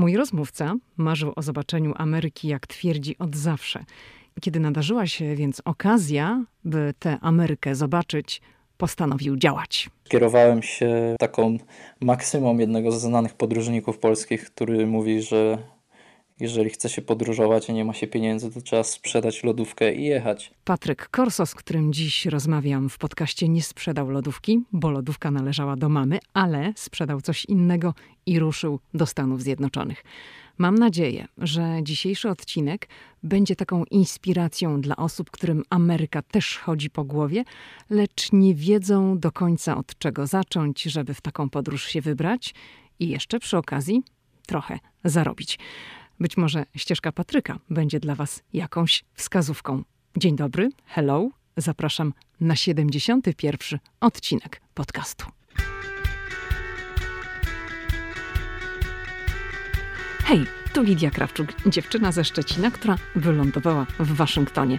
Mój rozmówca marzył o zobaczeniu Ameryki, jak twierdzi, od zawsze. Kiedy nadarzyła się więc okazja, by tę Amerykę zobaczyć, postanowił działać. Kierowałem się taką maksymą jednego z znanych podróżników polskich, który mówi, że jeżeli chce się podróżować, a nie ma się pieniędzy, to trzeba sprzedać lodówkę i jechać. Patryk Korso, z którym dziś rozmawiam w podcaście, nie sprzedał lodówki, bo lodówka należała do mamy, ale sprzedał coś innego i ruszył do Stanów Zjednoczonych. Mam nadzieję, że dzisiejszy odcinek będzie taką inspiracją dla osób, którym Ameryka też chodzi po głowie, lecz nie wiedzą do końca od czego zacząć, żeby w taką podróż się wybrać i jeszcze przy okazji trochę zarobić. Być może ścieżka Patryka będzie dla Was jakąś wskazówką. Dzień dobry, hello, zapraszam na 71. odcinek podcastu. Hej, tu Lidia Krawczuk, dziewczyna ze Szczecina, która wylądowała w Waszyngtonie.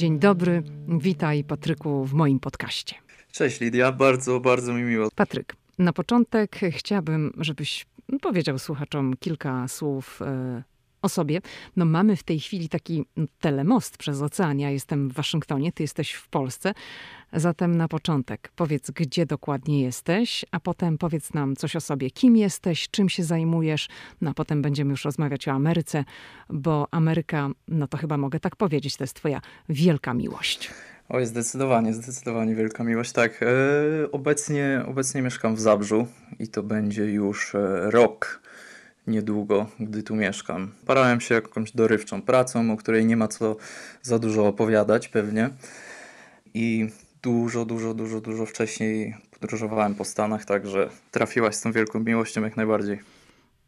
Dzień dobry, witaj Patryku w moim podcaście. Cześć Lidia, bardzo, bardzo mi miło. Patryk, na początek chciałabym, żebyś powiedział słuchaczom kilka słów e, o sobie. No mamy w tej chwili taki telemost przez ocean. Ja jestem w Waszyngtonie, ty jesteś w Polsce. Zatem na początek powiedz, gdzie dokładnie jesteś, a potem powiedz nam coś o sobie. Kim jesteś, czym się zajmujesz, no a potem będziemy już rozmawiać o Ameryce, bo Ameryka, no to chyba mogę tak powiedzieć, to jest twoja wielka miłość. Oj, zdecydowanie, zdecydowanie wielka miłość. Tak, e, obecnie, obecnie mieszkam w Zabrzu i to będzie już e, rok niedługo, gdy tu mieszkam. Parałem się jakąś dorywczą pracą, o której nie ma co za dużo opowiadać pewnie. I dużo, dużo, dużo, dużo wcześniej podróżowałem po Stanach, także trafiłaś z tą wielką miłością jak najbardziej.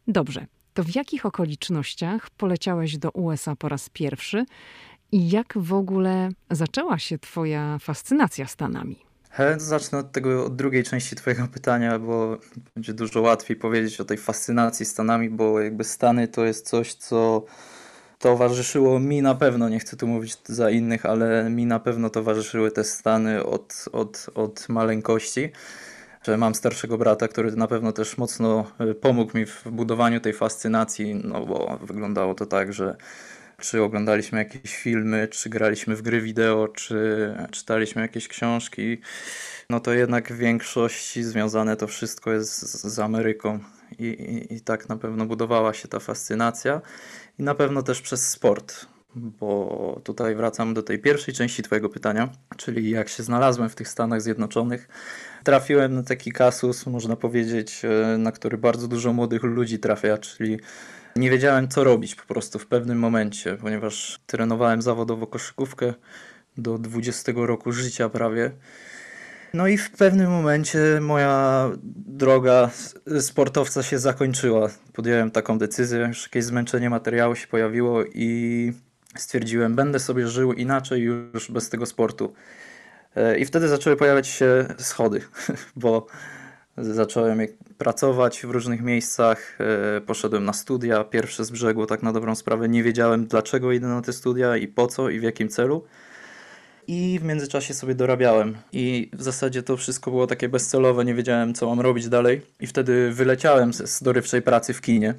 Dobrze. To w jakich okolicznościach poleciałeś do USA po raz pierwszy i jak w ogóle zaczęła się Twoja fascynacja Stanami? Zacznę od tego, od drugiej części Twojego pytania, bo będzie dużo łatwiej powiedzieć o tej fascynacji Stanami, bo jakby Stany to jest coś, co towarzyszyło mi na pewno, nie chcę tu mówić za innych, ale mi na pewno towarzyszyły te Stany od, od, od maleńkości. Że mam starszego brata, który na pewno też mocno y, pomógł mi w budowaniu tej fascynacji, no bo wyglądało to tak, że czy oglądaliśmy jakieś filmy, czy graliśmy w gry wideo, czy czytaliśmy jakieś książki, no to jednak w większości związane to wszystko jest z, Ameryką. I, i, I tak na pewno budowała się ta fascynacja i na pewno też przez sport, bo tutaj wracam do tej pierwszej części Twojego pytania, czyli jak się znalazłem w tych Stanach Zjednoczonych. Trafiłem na taki kasus, można powiedzieć, e, na który bardzo dużo młodych ludzi trafia, czyli nie wiedziałem co robić po prostu w pewnym momencie, ponieważ trenowałem zawodowo koszykówkę do 20 roku życia prawie. No i w pewnym momencie moja droga sportowca się zakończyła. Podjąłem taką decyzję, już jakieś zmęczenie materiału się pojawiło i stwierdziłem, będę sobie żył inaczej już bez tego sportu. E, I wtedy zaczęły pojawiać się schody, bo zacząłem pracować w różnych miejscach, e, poszedłem na studia, pierwsze z brzegu, tak na dobrą sprawę. Nie wiedziałem dlaczego idę na te studia i po co i w jakim celu. I w międzyczasie sobie dorabiałem. I w zasadzie to wszystko było takie bezcelowe, nie wiedziałem co mam robić dalej. I wtedy wyleciałem z dorywczej pracy w kinie.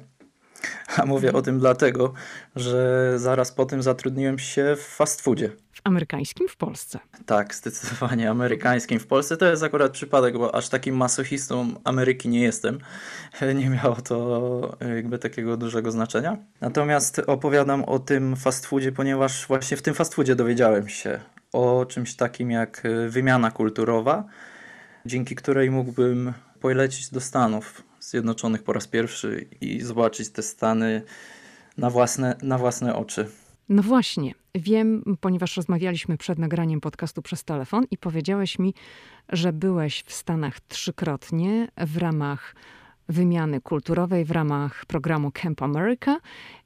A mówię o tym dlatego, że zaraz po tym zatrudniłem się w fast foodzie. W amerykańskim w Polsce. Tak, zdecydowanie amerykańskim w Polsce. To jest akurat przypadek, bo aż takim masochistą Ameryki nie jestem. Nie miało to jakby takiego dużego znaczenia. Natomiast opowiadam o tym fast foodzie, ponieważ właśnie w tym fast foodzie dowiedziałem się o czymś takim jak wymiana kulturowa, dzięki której mógłbym polecieć do Stanów Zjednoczonych po raz pierwszy i zobaczyć te Stany na własne, na własne oczy. No właśnie, wiem, ponieważ rozmawialiśmy przed nagraniem podcastu przez telefon i powiedziałeś mi, że byłeś w Stanach trzykrotnie w ramach wymiany kulturowej, w ramach programu Camp America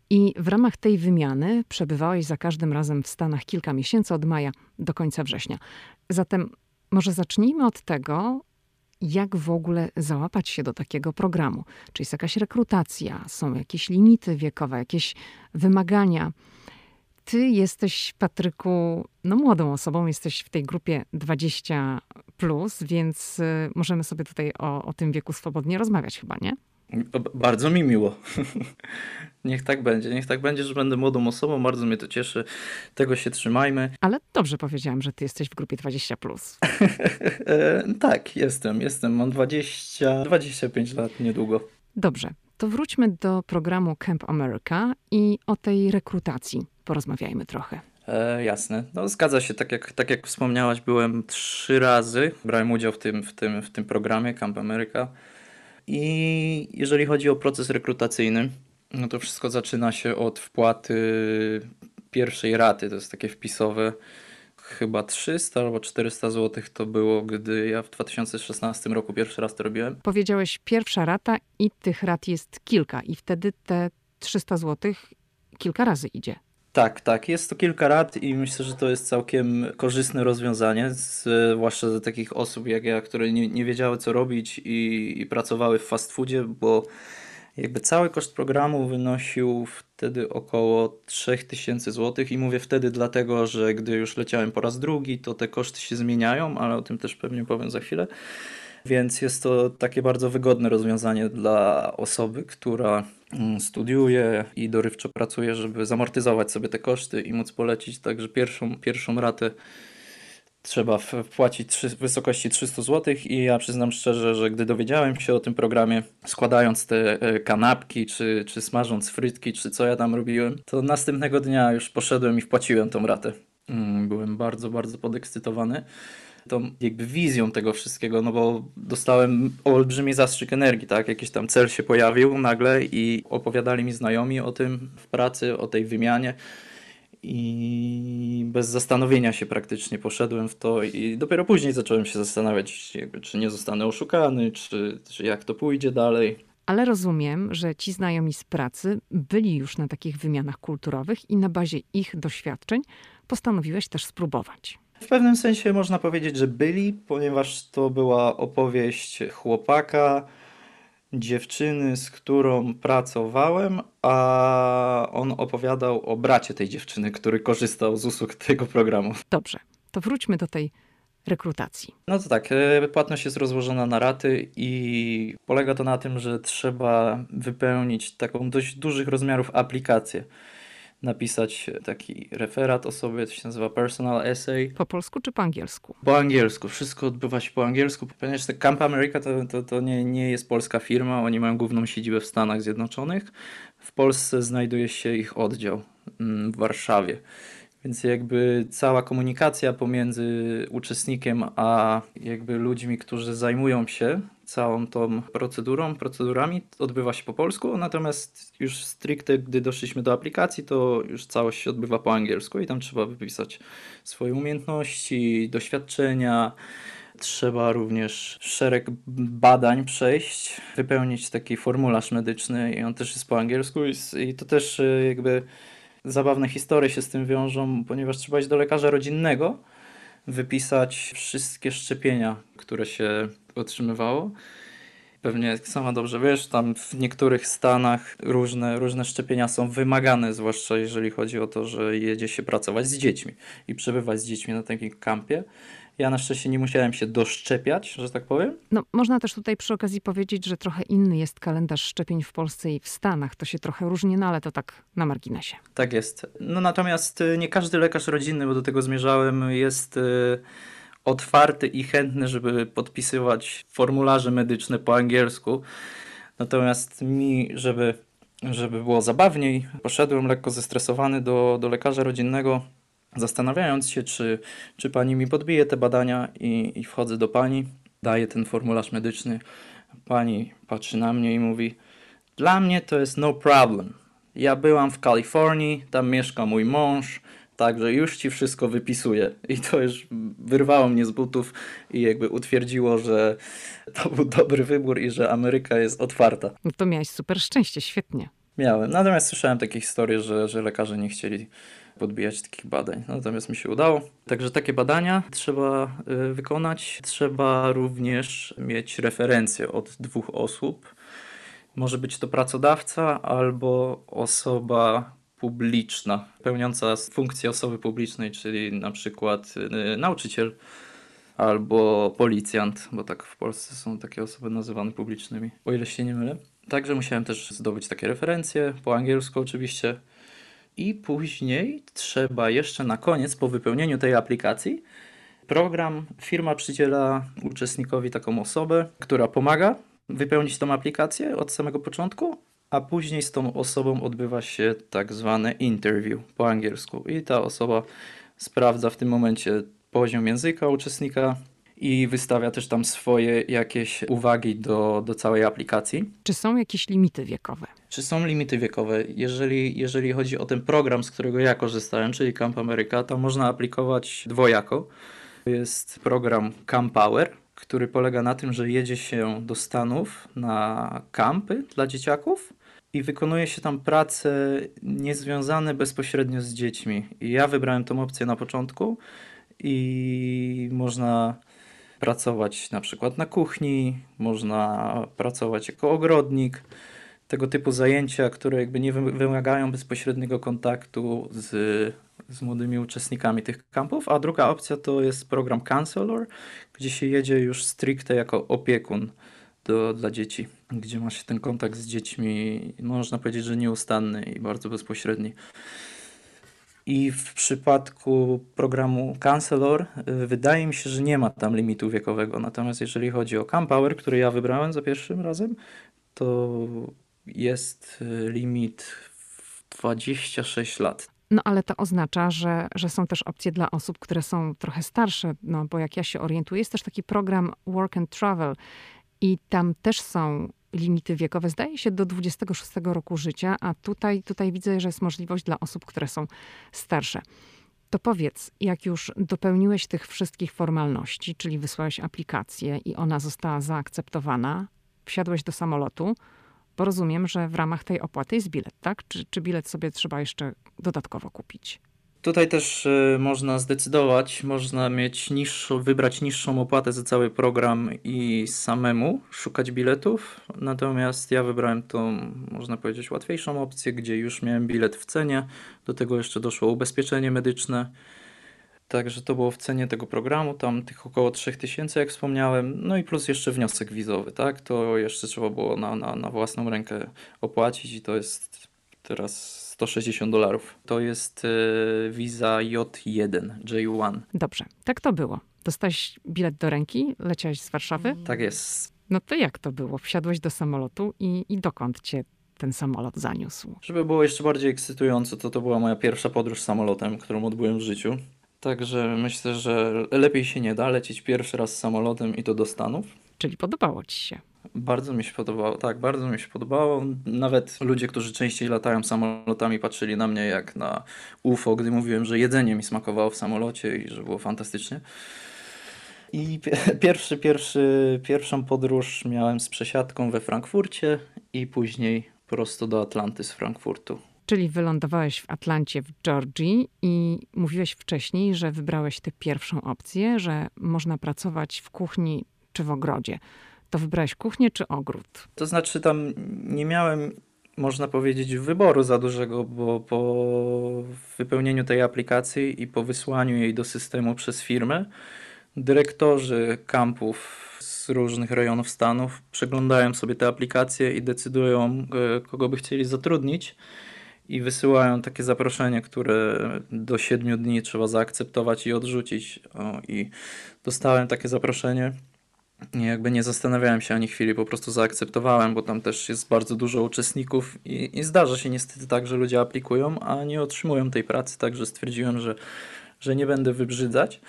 i w ramach tej wymiany przebywałeś za każdym razem w Stanach kilka miesięcy, od maja do końca września. Zatem może zacznijmy od tego, jak w ogóle załapać się do takiego programu. Czy jest jakaś rekrutacja, są jakieś limity wiekowe, jakieś wymagania. Ty jesteś, Patryku, no młodą osobą, jesteś w tej grupie 20, plus, więc y, możemy sobie tutaj o, o tym wieku swobodnie rozmawiać, chyba, nie? Bardzo mi miło. Niech tak będzie, niech tak będzie, że będę młodą osobą, bardzo mnie to cieszy. Tego się trzymajmy. Ale dobrze powiedziałam, że ty jesteś w grupie 20. Plus. e, tak, jestem, jestem. Mam 20, 25 lat niedługo. Dobrze, to wróćmy do programu Camp America i o tej rekrutacji porozmawiajmy trochę. E, jasne. No, zgadza się, tak jak, tak jak wspomniałaś, byłem trzy razy, brałem udział w tym, w tym, w tym programie Camp America. I jeżeli chodzi o proces rekrutacyjny, no to wszystko zaczyna się od wpłaty pierwszej raty, to jest takie wpisowe. Chyba 300 albo 400 zł to było, gdy ja w 2016 roku pierwszy raz to robiłem. Powiedziałeś pierwsza rata i tych rat jest kilka, i wtedy te 300 zł kilka razy idzie. Tak, tak. Jest to kilka rat i myślę, że to jest całkiem korzystne rozwiązanie, zwłaszcza dla takich osób jak ja, które nie, nie wiedziały co robić i, i pracowały w fast foodzie, bo jakby cały koszt programu wynosił wtedy około 3000 zł i mówię wtedy dlatego, że gdy już leciałem po raz drugi, to te koszty się zmieniają, ale o tym też pewnie powiem za chwilę. Więc jest to takie bardzo wygodne rozwiązanie dla osoby, która mm, studiuje i dorywczo pracuje, żeby zamortyzować sobie te koszty i móc polecić. Także pierwszą, pierwszą ratę trzeba wpłacić w wysokości 300 zł i ja przyznam szczerze, że gdy dowiedziałem się o tym programie, składając te e, kanapki, czy, czy smażąc frytki, czy co ja tam robiłem, to następnego dnia już poszedłem i wpłaciłem tą ratę. Mm, byłem bardzo, bardzo podekscytowany tą jakby wizją tego wszystkiego, no bo dostałem olbrzymi zastrzyk energii, tak? Jakiś tam cel się pojawił nagle i opowiadali mi znajomi o tym w pracy, o tej wymianie i bez zastanowienia się praktycznie poszedłem w to i dopiero później zacząłem się zastanawiać, jakby, czy nie zostanę oszukany, czy, czy jak to pójdzie dalej. Ale rozumiem, że ci znajomi z pracy byli już na takich wymianach kulturowych i na bazie ich doświadczeń postanowiłeś też spróbować. W pewnym sensie można powiedzieć, że byli, ponieważ to była opowieść chłopaka, dziewczyny, z którą pracowałem, a on opowiadał o bracie tej dziewczyny, który korzystał z usług tego programu. Dobrze, to wróćmy do tej rekrutacji. No to tak, e, płatność jest rozłożona na raty i polega to na tym, że trzeba wypełnić taką dość dużych rozmiarów aplikację napisać taki referat o sobie, to się nazywa personal essay. Po polsku czy po angielsku? Po angielsku, wszystko odbywa się po angielsku, ponieważ te Camp America to, to, to nie, nie jest polska firma, oni mają główną siedzibę w Stanach Zjednoczonych. W Polsce znajduje się ich oddział mm, w Warszawie. Więc jakby cała komunikacja pomiędzy uczestnikiem a jakby ludźmi, którzy zajmują się całą tą procedurą, procedurami odbywa się po polsku, natomiast już stricte gdy doszliśmy do aplikacji, to już całość się odbywa po angielsku i tam trzeba wypisać swoje umiejętności, doświadczenia, Trzeba również szereg badań przejść, wypełnić taki formularz medyczny i on też jest po angielsku i to też e, jakby zabawne historie się z tym wiążą, ponieważ trzeba iść do lekarza rodzinnego, wypisać wszystkie szczepienia, które się otrzymywało. Pewnie sama dobrze wiesz, tam w niektórych stanach różne, różne szczepienia są wymagane, zwłaszcza jeżeli chodzi o to, że jedzie się pracować z dziećmi i przebywać z dziećmi na takim kampie. Ja na szczęście nie musiałem się doszczepiać, że tak powiem. No, można też tutaj przy okazji powiedzieć, że trochę inny jest kalendarz szczepień w Polsce i w Stanach. To się trochę różni, no ale to tak na marginesie. Tak jest. No natomiast y, nie każdy lekarz rodzinny, bo do tego zmierzałem, jest y, otwarty i chętny, żeby podpisywać formularze medyczne po angielsku. Natomiast mi, żeby, żeby było zabawniej, poszedłem lekko zestresowany do, do lekarza rodzinnego zastanawiając się, czy, czy pani mi podbije te badania i, i wchodzę do pani, daję ten formularz medyczny. Pani patrzy na mnie i mówi: Dla mnie to jest no problem. Ja byłam w Kalifornii, tam mieszka mój mąż, także już ci wszystko wypisuję. I to już wyrwało mnie z butów i jakby utwierdziło, że to był dobry wybór i że Ameryka jest otwarta. No to miałeś super szczęście, świetnie. Miałem. Natomiast słyszałem takie historie, że, że lekarze nie chcieli podbijać takich badań. Natomiast mi się udało. Także takie badania trzeba y, wykonać. Trzeba również mieć referencję od dwóch osób. Może być to pracodawca albo osoba publiczna, pełniąca funkcję osoby publicznej, czyli na przykład y, nauczyciel albo policjant, bo tak w Polsce są takie osoby nazywane publicznymi, o ile się nie mylę. Także musiałem też zdobyć takie referencje, po angielsku oczywiście. I później trzeba jeszcze na koniec, po wypełnieniu tej aplikacji, program, firma przydziela uczestnikowi taką osobę, która pomaga wypełnić tą aplikację od samego początku, a później z tą osobą odbywa się tak zwane interview po angielsku. I ta osoba sprawdza w tym momencie poziom języka uczestnika, i wystawia też tam swoje jakieś uwagi do, do całej aplikacji. Czy są jakieś limity wiekowe? Czy są limity wiekowe? Jeżeli, jeżeli chodzi o ten program, z którego ja korzystałem, czyli Camp America, to można aplikować dwojako. Jest program Camp Power, który polega na tym, że jedzie się do Stanów na kampy dla dzieciaków i wykonuje się tam prace niezwiązane bezpośrednio z dziećmi. I ja wybrałem tą opcję na początku i można pracować na przykład na kuchni, można pracować jako ogrodnik. Tego typu zajęcia, które jakby nie wymagają bezpośredniego kontaktu z, z młodymi uczestnikami tych kampów. A druga opcja to jest program Counselor, gdzie się jedzie już stricte jako opiekun do, dla dzieci, gdzie ma się ten kontakt z dziećmi, można powiedzieć, że nieustanny i bardzo bezpośredni. I w przypadku programu Counselor y, wydaje mi się, że nie ma tam limitu wiekowego. Natomiast jeżeli chodzi o Campower, który ja wybrałem za pierwszym razem, to jest y, limit 26 lat. No ale to oznacza, że, że są też opcje dla osób, które są trochę starsze, no bo jak ja się orientuję, jest też taki program Work and Travel i tam też są limity wiekowe, zdaje się, do 26 roku życia, a tutaj, tutaj widzę, że jest możliwość dla osób, które są starsze. To powiedz, jak już dopełniłeś tych wszystkich formalności, czyli wysłałeś aplikację i ona została zaakceptowana, wsiadłeś do samolotu, bo rozumiem, że w ramach tej opłaty jest bilet, tak? Czy, czy bilet sobie trzeba jeszcze dodatkowo kupić? Tutaj też y, można zdecydować, można mieć niższą, wybrać niższą opłatę za cały program i samemu szukać biletów. Natomiast ja wybrałem tą, można powiedzieć, łatwiejszą opcję, gdzie już miałem bilet w cenie. Do tego jeszcze doszło ubezpieczenie medyczne. Także to było w cenie tego programu, tam tych około 3000, jak wspomniałem. No i plus jeszcze wniosek wizowy, tak? To jeszcze trzeba było na, na, na własną rękę opłacić i to jest teraz 160 dolarów. To jest Visa J1, J1. Dobrze, tak to było. Dostałeś bilet do ręki, leciałeś z Warszawy? Tak jest. No to jak to było? Wsiadłeś do samolotu i, i dokąd cię ten samolot zaniósł? Żeby było jeszcze bardziej ekscytujące, to to była moja pierwsza podróż samolotem, którą odbyłem w życiu. Także myślę, że lepiej się nie da lecieć pierwszy raz samolotem i to do Stanów. Czyli podobało ci się? Bardzo mi się podobało, tak, bardzo mi się podobało. Nawet ludzie, którzy częściej latają samolotami, patrzyli na mnie jak na UFO, gdy mówiłem, że jedzenie mi smakowało w samolocie i że było fantastycznie. I pierwszy, pierwszy, pierwszą podróż miałem z przesiadką we Frankfurcie i później prosto do Atlanty z Frankfurtu. Czyli wylądowałeś w Atlancie w Georgii i mówiłeś wcześniej, że wybrałeś tę pierwszą opcję, że można pracować w kuchni czy w ogrodzie. To wybrałeś kuchnię czy ogród? To znaczy tam nie miałem, można powiedzieć, wyboru za dużego, bo po wypełnieniu tej aplikacji i po wysłaniu jej do systemu przez firmę, dyrektorzy kampów z różnych rejonów Stanów przeglądają sobie te aplikacje i decydują, e, kogo by chcieli zatrudnić i wysyłają takie zaproszenie, które do siedmiu dni trzeba zaakceptować i odrzucić. O, I dostałem takie zaproszenie jakby nie zastanawiałem się ani chwili, po prostu zaakceptowałem, bo tam też jest bardzo dużo uczestników i, i zdarza się niestety tak, że ludzie aplikują, a nie otrzymują tej pracy, także stwierdziłem, że, że nie będę wybrzydzać.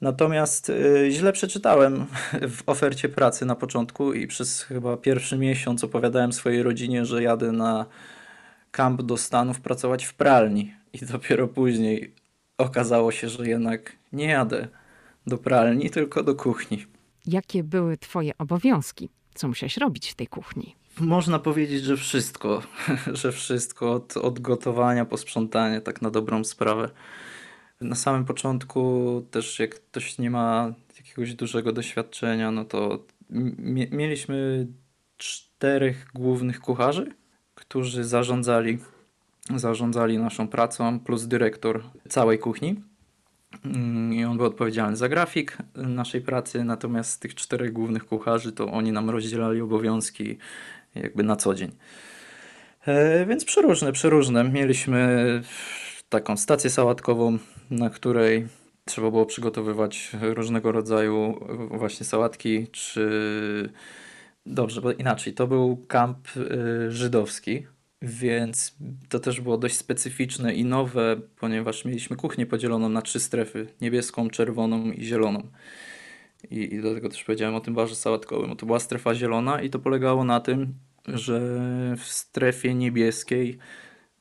Natomiast y, źle przeczytałem w ofercie pracy na początku i przez chyba pierwszy miesiąc opowiadałem swojej rodzinie, że jadę na kamp do Stanów pracować w pralni. I dopiero później okazało się, że jednak nie jadę do pralni, tylko do kuchni. Jakie były Twoje obowiązki? Co musiałeś robić w tej kuchni? Można powiedzieć, że wszystko, że wszystko od, od gotowania po sprzątanie, tak na dobrą sprawę. Na samym początku też jak ktoś nie ma jakiegoś dużego doświadczenia, no to mieliśmy czterech głównych kucharzy, którzy zarządzali, zarządzali naszą pracą, plus dyrektor całej kuchni. Mm, I on był odpowiedzialny za grafik naszej pracy, natomiast tych czterech głównych kucharzy to oni nam rozdzielali obowiązki jakby na co dzień. E, więc przeróżne, przeróżne. Mieliśmy taką stację sałatkową, na której trzeba było przygotowywać różnego rodzaju właśnie sałatki, czy dobrze, bo inaczej, to był kamp y, żydowski, więc to też było dość specyficzne i nowe, ponieważ mieliśmy kuchnię podzieloną na trzy strefy: niebieską, czerwoną i zieloną. I, I dlatego też powiedziałem o tym barze sałatkowym. To była strefa zielona i to polegało na tym, że w strefie niebieskiej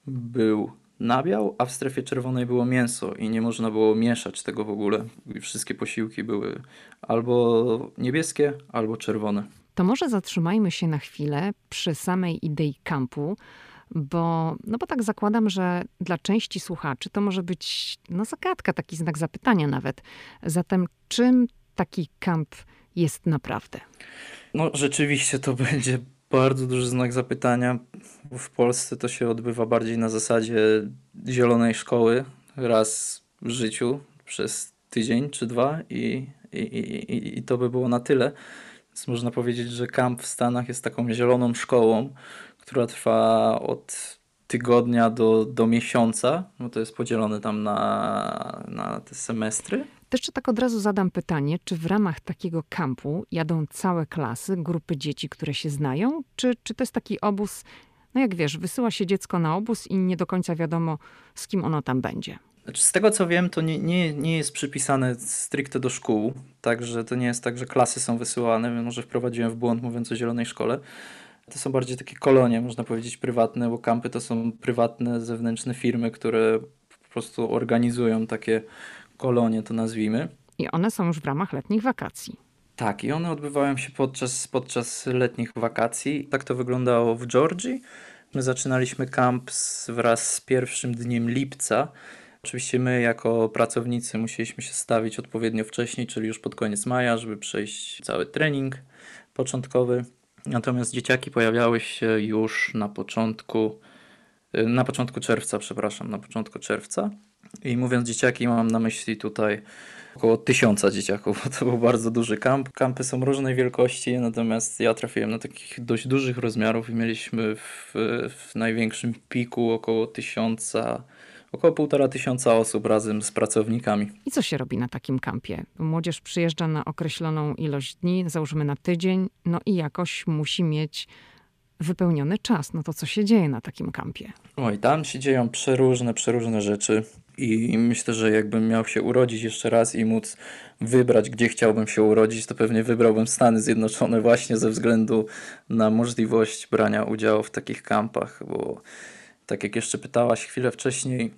był nabiał, a w strefie czerwonej było mięso i nie można było mieszać tego w ogóle. Wszystkie posiłki były albo niebieskie, albo czerwone. To może zatrzymajmy się na chwilę przy samej idei kampu, bo, no bo tak zakładam, że dla części słuchaczy to może być no zagadka, taki znak zapytania nawet. Zatem czym taki kamp jest naprawdę? No rzeczywiście to będzie bardzo duży znak zapytania. W Polsce to się odbywa bardziej na zasadzie zielonej szkoły raz w życiu przez tydzień czy dwa i, i, i, i to by było na tyle. Więc można powiedzieć, że kamp w Stanach jest taką zieloną szkołą, która trwa od tygodnia do, do miesiąca, bo to jest podzielone tam na, na te semestry. Też jeszcze tak od razu zadam pytanie, czy w ramach takiego kampu jadą całe klasy, grupy dzieci, które się znają, czy, czy to jest taki obóz, no jak wiesz, wysyła się dziecko na obóz i nie do końca wiadomo, z kim ono tam będzie? Znaczy, z tego co wiem, to nie, nie, nie jest przypisane stricte do szkół, także to nie jest tak, że klasy są wysyłane. Może wprowadziłem w błąd mówiąc o zielonej szkole. To są bardziej takie kolonie, można powiedzieć, prywatne, bo kampy to są prywatne, zewnętrzne firmy, które po prostu organizują takie kolonie, to nazwijmy. I one są już w ramach letnich wakacji. Tak, i one odbywają się podczas, podczas letnich wakacji. Tak to wyglądało w Georgii. My zaczynaliśmy kamp z, wraz z pierwszym dniem lipca. Oczywiście my jako pracownicy musieliśmy się stawić odpowiednio wcześniej, czyli już pod koniec maja, żeby przejść cały trening początkowy. Natomiast dzieciaki pojawiały się już na początku, na początku czerwca, przepraszam, na początku czerwca. I mówiąc dzieciaki, mam na myśli tutaj około tysiąca dzieciaków, bo to był bardzo duży kamp. Kampy są różnej wielkości, natomiast ja trafiłem na takich dość dużych rozmiarów i mieliśmy w, w największym piku około tysiąca, około półtora tysiąca osób razem z pracownikami. I co się robi na takim kampie? Młodzież przyjeżdża na określoną ilość dni, załóżmy na tydzień, no i jakoś musi mieć wypełniony czas. No to co się dzieje na takim kampie? Oj, tam się dzieją przeróżne, przeróżne rzeczy. I myślę, że jakbym miał się urodzić jeszcze raz i móc wybrać, gdzie chciałbym się urodzić, to pewnie wybrałbym Stany Zjednoczone właśnie ze względu na możliwość brania udziału w takich kampach, bo tak jak jeszcze pytałaś chwilę wcześniej,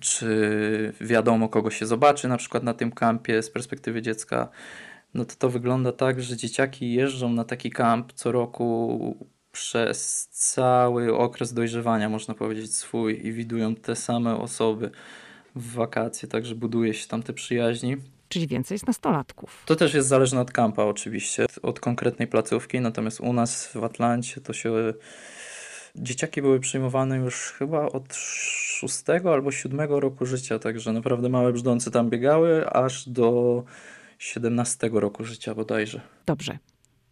czy wiadomo, kogo się zobaczy na przykład na tym kampie z perspektywy dziecka, no to to wygląda tak, że dzieciaki jeżdżą na taki kamp co roku przez cały okres dojrzewania, można powiedzieć, swój i widują te same osoby w wakacje, także buduje się tam te przyjaźni. Czyli więcej jest nastolatków. To też jest zależne od kampa oczywiście, od konkretnej placówki, natomiast u nas w Atlancie to się... Dzieciaki były przyjmowane już chyba od szóstego albo siódmego roku życia, także naprawdę małe brzdące tam biegały, aż do 17 roku życia bodajże. Dobrze.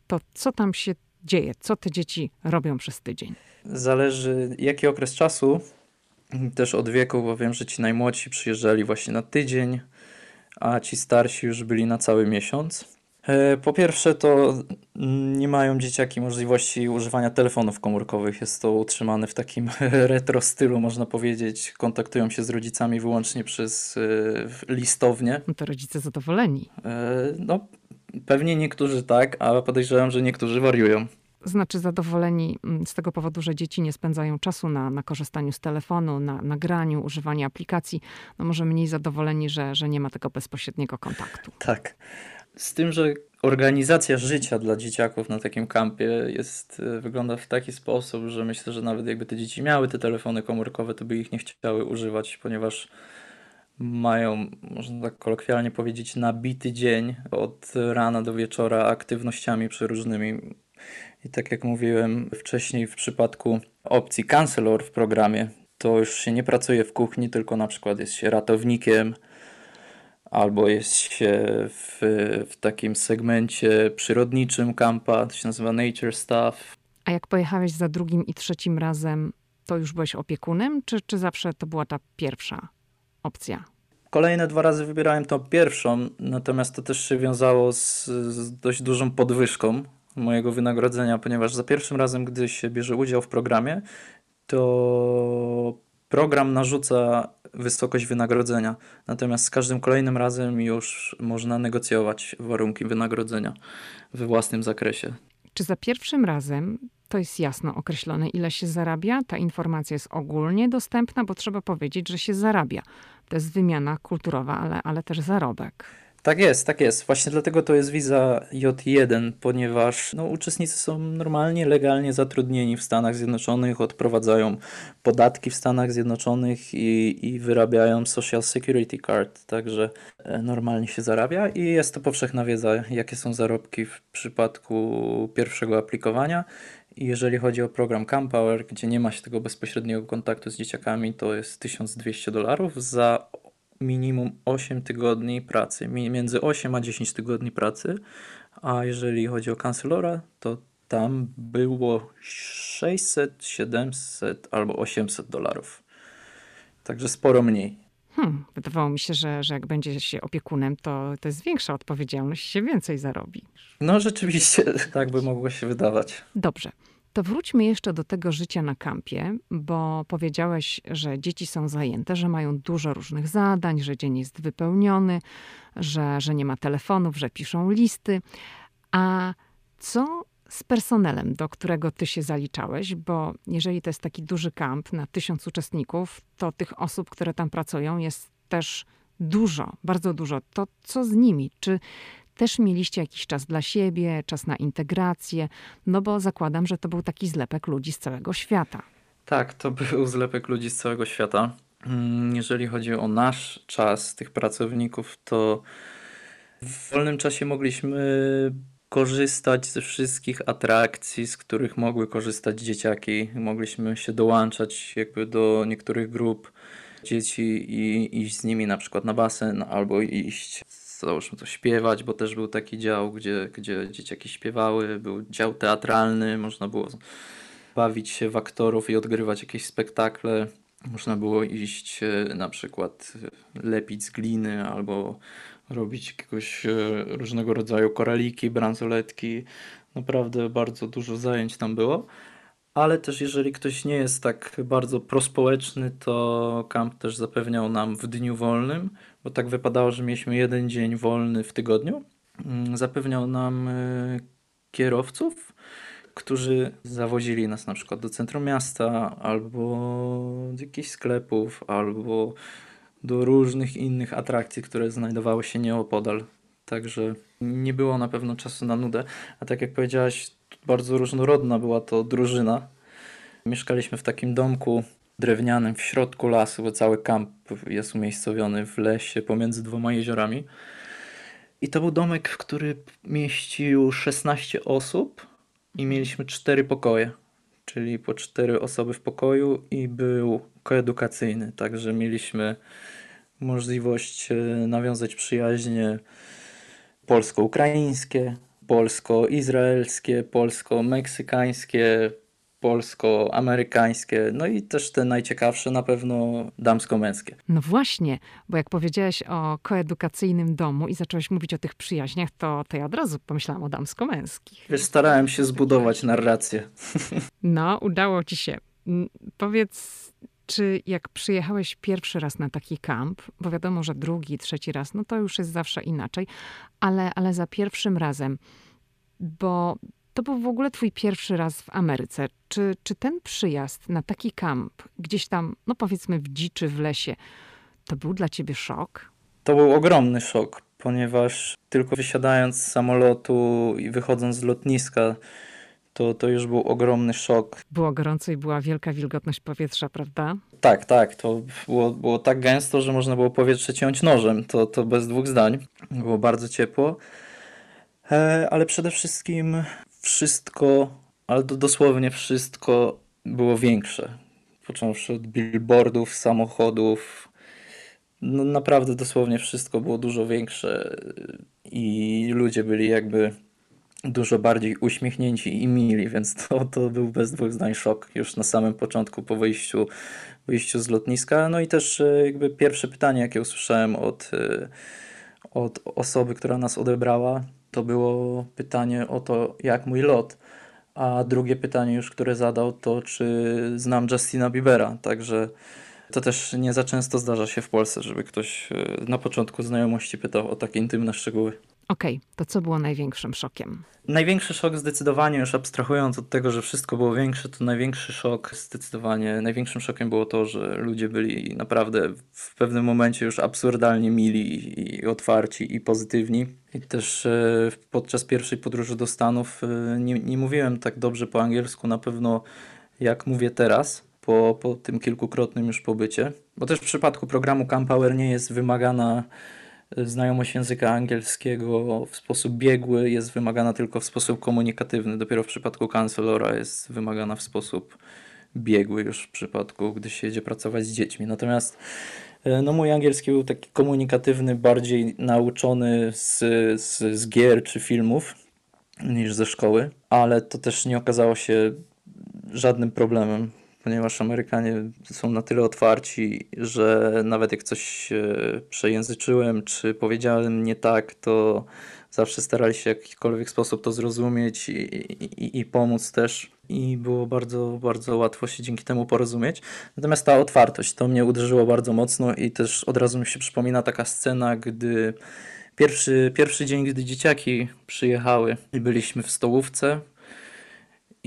To co tam się dzieje? Co te dzieci robią przez tydzień? Zależy jaki okres czasu, też od wieku, bo wiem, że ci najmłodsi przyjeżdżali właśnie na tydzień, a ci starsi już byli na cały miesiąc. E, po pierwsze, to nie mają dzieciaki możliwości używania telefonów komórkowych. Jest to utrzymane w takim retro stylu, można powiedzieć. Kontaktują się z rodzicami wyłącznie przez e, listownie. No to rodzice zadowoleni. E, no, pewnie niektórzy tak, ale podejrzewam, że niektórzy wariują. Znaczy zadowoleni mm, z tego powodu, że dzieci nie spędzają czasu na, na korzystaniu z telefonu, na nagraniu, używaniu aplikacji. No może mniej zadowoleni, że, że nie ma tego bezpośredniego kontaktu. Tak. Z tym, że organizacja życia dla dzieciaków na takim kampie jest, e, wygląda w taki sposób, że myślę, że nawet jakby te dzieci miały te telefony komórkowe, to by ich nie chciały używać, ponieważ mają, można tak kolokwialnie powiedzieć, nabity dzień od rana do wieczora aktywnościami przeróżnymi. I tak jak mówiłem wcześniej, w przypadku opcji Counselor w programie, to już się nie pracuje w kuchni, tylko na przykład jest się ratownikiem, albo jest się w, w takim segmencie przyrodniczym kampa, to się nazywa Nature Staff. A jak pojechałeś za drugim i trzecim razem, to już byłeś opiekunem, czy, czy zawsze to była ta pierwsza opcja? Kolejne dwa razy wybierałem tą pierwszą, natomiast to też się wiązało z, z dość dużą podwyżką mojego wynagrodzenia, ponieważ za pierwszym razem, gdy się bierze udział w programie, to program narzuca wysokość wynagrodzenia. Natomiast z każdym kolejnym razem już można negocjować warunki wynagrodzenia we własnym zakresie. Czy za pierwszym razem to jest jasno określone, ile się zarabia? Ta informacja jest ogólnie dostępna, bo trzeba powiedzieć, że się zarabia. To jest wymiana kulturowa, ale, ale też zarobek. Tak jest, tak jest. Właśnie dlatego to jest wiza J1, ponieważ no, uczestnicy są normalnie, legalnie zatrudnieni w Stanach Zjednoczonych, odprowadzają podatki w Stanach Zjednoczonych i, i wyrabiają Social Security Card, także e, normalnie się zarabia i jest to powszechna wiedza, jakie są zarobki w przypadku pierwszego aplikowania. I jeżeli chodzi o program Campower, gdzie nie ma się tego bezpośredniego kontaktu z dzieciakami, to jest 1200 dolarów za minimum 8 tygodni pracy, między 8 a 10 tygodni pracy, a jeżeli chodzi o kancelora, to tam było 600, 700 albo 800 dolarów. Także sporo mniej. Hmm, wydawało mi się, że, że jak będzie się opiekunem, to, to jest większa odpowiedzialność się więcej zarobi. No rzeczywiście, tak by mogło się wydawać. Dobrze. To wróćmy jeszcze do tego życia na kampie, bo powiedziałeś, że dzieci są zajęte, że mają dużo różnych zadań, że dzień jest wypełniony, że, że nie ma telefonów, że piszą listy. A co z personelem, do którego ty się zaliczałeś? Bo jeżeli to jest taki duży kamp na tysiąc uczestników, to tych osób, które tam pracują, jest też dużo, bardzo dużo. To co z nimi? Czy też mieliście jakiś czas dla siebie, czas na integrację, no bo zakładam, że to był taki zlepek ludzi z całego świata. Tak, to był zlepek ludzi z całego świata. Mm, jeżeli chodzi o nasz czas, tych pracowników, to w wolnym czasie mogliśmy korzystać ze wszystkich atrakcji, z których mogły korzystać dzieciaki. Mogliśmy się dołączać jakby do niektórych grup dzieci i iść z nimi na przykład na basen albo iść załóżmy to śpiewać, bo też był taki dział, gdzie, gdzie dzieciaki śpiewały, był dział teatralny, można było bawić się w aktorów i odgrywać jakieś spektakle. Można było iść e, na przykład e, lepić z gliny albo robić jakiegoś e, różnego rodzaju koraliki, bransoletki. Naprawdę bardzo dużo zajęć tam było. Ale też jeżeli ktoś nie jest tak bardzo prospołeczny, to kamp też zapewniał nam w dniu wolnym bo tak wypadało, że mieliśmy jeden dzień wolny w tygodniu. Mm, zapewniał nam e, kierowców, którzy zawozili nas na przykład do centrum miasta, albo do jakichś sklepów, albo do różnych innych atrakcji, które znajdowały się nieopodal. Także nie było na pewno czasu na nudę. A tak jak powiedziałaś, bardzo różnorodna była to drużyna. Mieszkaliśmy w takim domku drewnianym w środku lasu, bo cały kamp jest umiejscowiony w lesie pomiędzy dwoma jeziorami. I to był domek, który mieścił 16 osób i mieliśmy cztery pokoje, czyli po cztery osoby w pokoju i był koedukacyjny, także mieliśmy możliwość e, nawiązać przyjaźnie polsko-ukraińskie, polsko-izraelskie, polsko-meksykańskie, polsko-amerykańskie, no i też te najciekawsze na pewno damsko-męskie. No właśnie, bo jak powiedziałeś o koedukacyjnym domu i zacząłeś mówić o tych przyjaźniach, to, to ja od razu pomyślałam o damsko-męskich. Wiesz, starałem się zbudować narrację. No, udało ci się. Powiedz, czy jak przyjechałeś pierwszy raz na taki kamp, bo wiadomo, że drugi, trzeci raz, no to już jest zawsze inaczej, ale, ale za pierwszym razem, bo To był w ogóle twój pierwszy raz w Ameryce. Czy, czy ten przyjazd na taki kamp, gdzieś tam, no powiedzmy w dziczy, w lesie, to był dla ciebie szok? To był ogromny szok, ponieważ tylko wysiadając z samolotu i wychodząc z lotniska, to, to już był ogromny szok. Było gorąco i była wielka wilgotność powietrza, prawda? Tak, tak. To było, było tak gęsto, że można było powietrze ciąć nożem. To, to bez dwóch zdań. Było bardzo ciepło. E, ale przede wszystkim wszystko, ale dosłownie wszystko było większe. Począwszy od billboardów, samochodów. No naprawdę dosłownie wszystko było dużo większe i ludzie byli jakby dużo bardziej uśmiechnięci i mili, więc to, to był bez dwóch zdań szok już na samym początku po wyjściu, wyjściu z lotniska. No i też e, jakby pierwsze pytanie, jakie usłyszałem od, e, od osoby, która nas odebrała, to było pytanie o to, jak mój lot. A drugie pytanie już, które zadał, to czy znam Justina Biebera. Także to też nie za często zdarza się w Polsce, żeby ktoś e, na początku znajomości pytał o takie intymne szczegóły. Okej, okay, to co było największym szokiem? Największy szok zdecydowanie, już abstrahując od tego, że wszystko było większe, to największy szok zdecydowanie, największym szokiem było to, że ludzie byli naprawdę w pewnym momencie już absurdalnie mili i otwarci i pozytywni. I też e, podczas pierwszej podróży do Stanów e, nie, nie mówiłem tak dobrze po angielsku na pewno jak mówię teraz, po, po tym kilkukrotnym już pobycie. Bo też w przypadku programu Camp Power nie jest wymagana znajomość języka angielskiego w sposób biegły jest wymagana tylko w sposób komunikatywny. Dopiero w przypadku kancelora jest wymagana w sposób biegły już w przypadku, gdy się jedzie pracować z dziećmi. Natomiast e, no mój angielski był taki komunikatywny, bardziej nauczony z, z, z gier czy filmów niż ze szkoły, ale to też nie okazało się żadnym problemem ponieważ Amerykanie są na tyle otwarci, że nawet jak coś przejęzyczyłem, czy powiedziałem nie tak, to zawsze starali się w jakikolwiek sposób to zrozumieć i, i, i pomóc też. I było bardzo, bardzo łatwo się dzięki temu porozumieć. Natomiast ta otwartość to mnie uderzyło bardzo mocno i też od razu mi się przypomina taka scena, gdy pierwszy, pierwszy dzień, gdy dzieciaki przyjechały i byliśmy w stołówce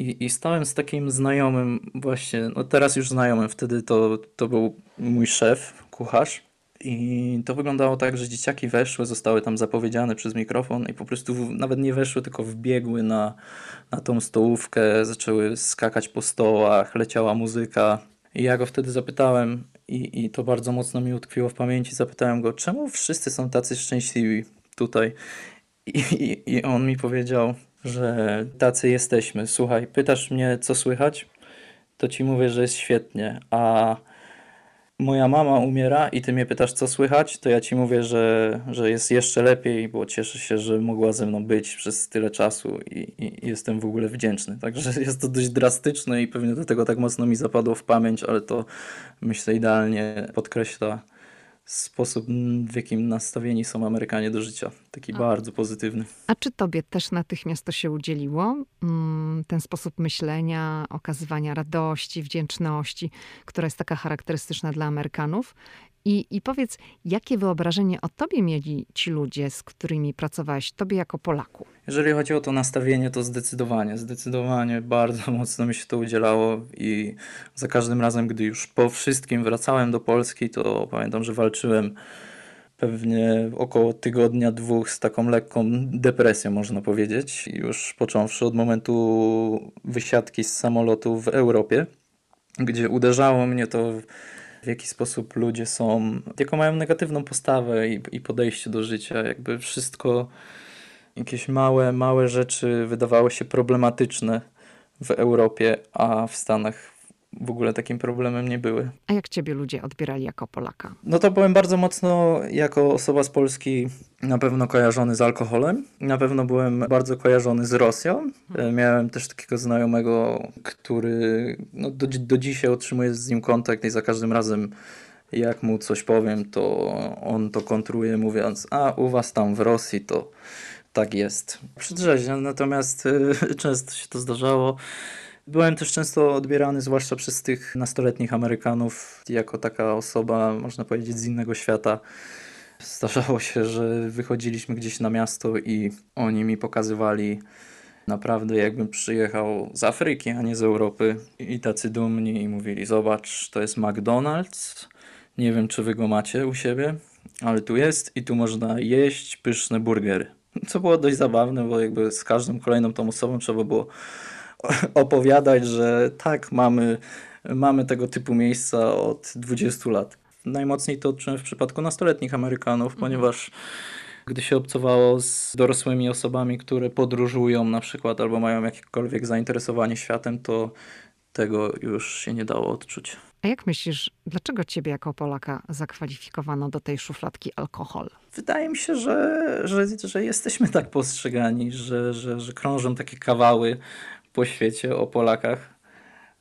i, I stałem z takim znajomym, właśnie, no teraz już znajomym, wtedy to, to był mój szef, kucharz. I to wyglądało tak, że dzieciaki weszły, zostały tam zapowiedziane przez mikrofon i po prostu nawet nie weszły, tylko wbiegły na, na tą stołówkę, zaczęły skakać po stołach, leciała muzyka. I ja go wtedy zapytałem, i, i to bardzo mocno mi utkwiło w pamięci, zapytałem go, czemu wszyscy są tacy szczęśliwi tutaj? I, i, i on mi powiedział, że tacy jesteśmy. Słuchaj, pytasz mnie, co słychać, to ci mówię, że jest świetnie, a moja mama umiera i ty mnie pytasz, co słychać, to ja ci mówię, że, że jest jeszcze lepiej, bo cieszę się, że mogła ze mną być przez tyle czasu i, i jestem w ogóle wdzięczny. Także jest to dość drastyczne i pewnie do tego tak mocno mi zapadło w pamięć, ale to myślę idealnie podkreśla sposób, w jakim nastawieni są Amerykanie do życia. Taki A. bardzo pozytywny. A czy tobie też natychmiast to się udzieliło? Mm, ten sposób myślenia, okazywania radości, wdzięczności, która jest taka charakterystyczna dla Amerykanów? I, I powiedz, jakie wyobrażenie o tobie mieli ci ludzie, z którymi pracowałeś, tobie jako Polaku? Jeżeli chodzi o to nastawienie, to zdecydowanie, zdecydowanie bardzo mocno mi się to udzielało i za każdym razem, gdy już po wszystkim wracałem do Polski, to pamiętam, że walczyłem pewnie około tygodnia, dwóch z taką lekką depresją, można powiedzieć. Już począwszy od momentu wysiadki z samolotu w Europie, gdzie uderzało mnie to w jaki sposób ludzie są, jaką mają negatywną postawę i, i podejście do życia. Jakby wszystko, jakieś małe, małe rzeczy wydawały się problematyczne w Europie, a w Stanach w ogóle takim problemem nie były. A jak ciebie ludzie odbierali jako Polaka? No to byłem bardzo mocno jako osoba z Polski na pewno kojarzony z alkoholem. Na pewno byłem bardzo kojarzony z Rosją. Hmm. Miałem też takiego znajomego, który no, do, do dzisiaj otrzymuję z nim kontakt i za każdym razem jak mu coś powiem, to on to kontruje mówiąc, a u was tam w Rosji to tak jest. Przedrzeźnia, natomiast często się to zdarzało. Byłem też często odbierany, zwłaszcza przez tych nastoletnich Amerykanów, jako taka osoba, można powiedzieć, z innego świata. Zdarzało się, że wychodziliśmy gdzieś na miasto i oni mi pokazywali Naprawdę jakbym przyjechał z Afryki, a nie z Europy i tacy dumni i mówili, zobacz, to jest McDonald's, nie wiem czy wy go macie u siebie, ale tu jest i tu można jeść pyszne burgery. Co było dość zabawne, bo jakby z każdą kolejną tą osobą trzeba było opowiadać, że tak, mamy, mamy tego typu miejsca od 20 lat. Najmocniej to odczułem w przypadku nastoletnich Amerykanów, mhm. ponieważ gdy się obcowało z dorosłymi osobami, które podróżują na przykład albo mają jakiekolwiek zainteresowanie światem, to tego już się nie dało odczuć. A jak myślisz, dlaczego ciebie jako Polaka zakwalifikowano do tej szufladki alkohol? Wydaje mi się, że, że, że jesteśmy tak postrzegani, że, że, że krążą takie kawały po świecie o Polakach.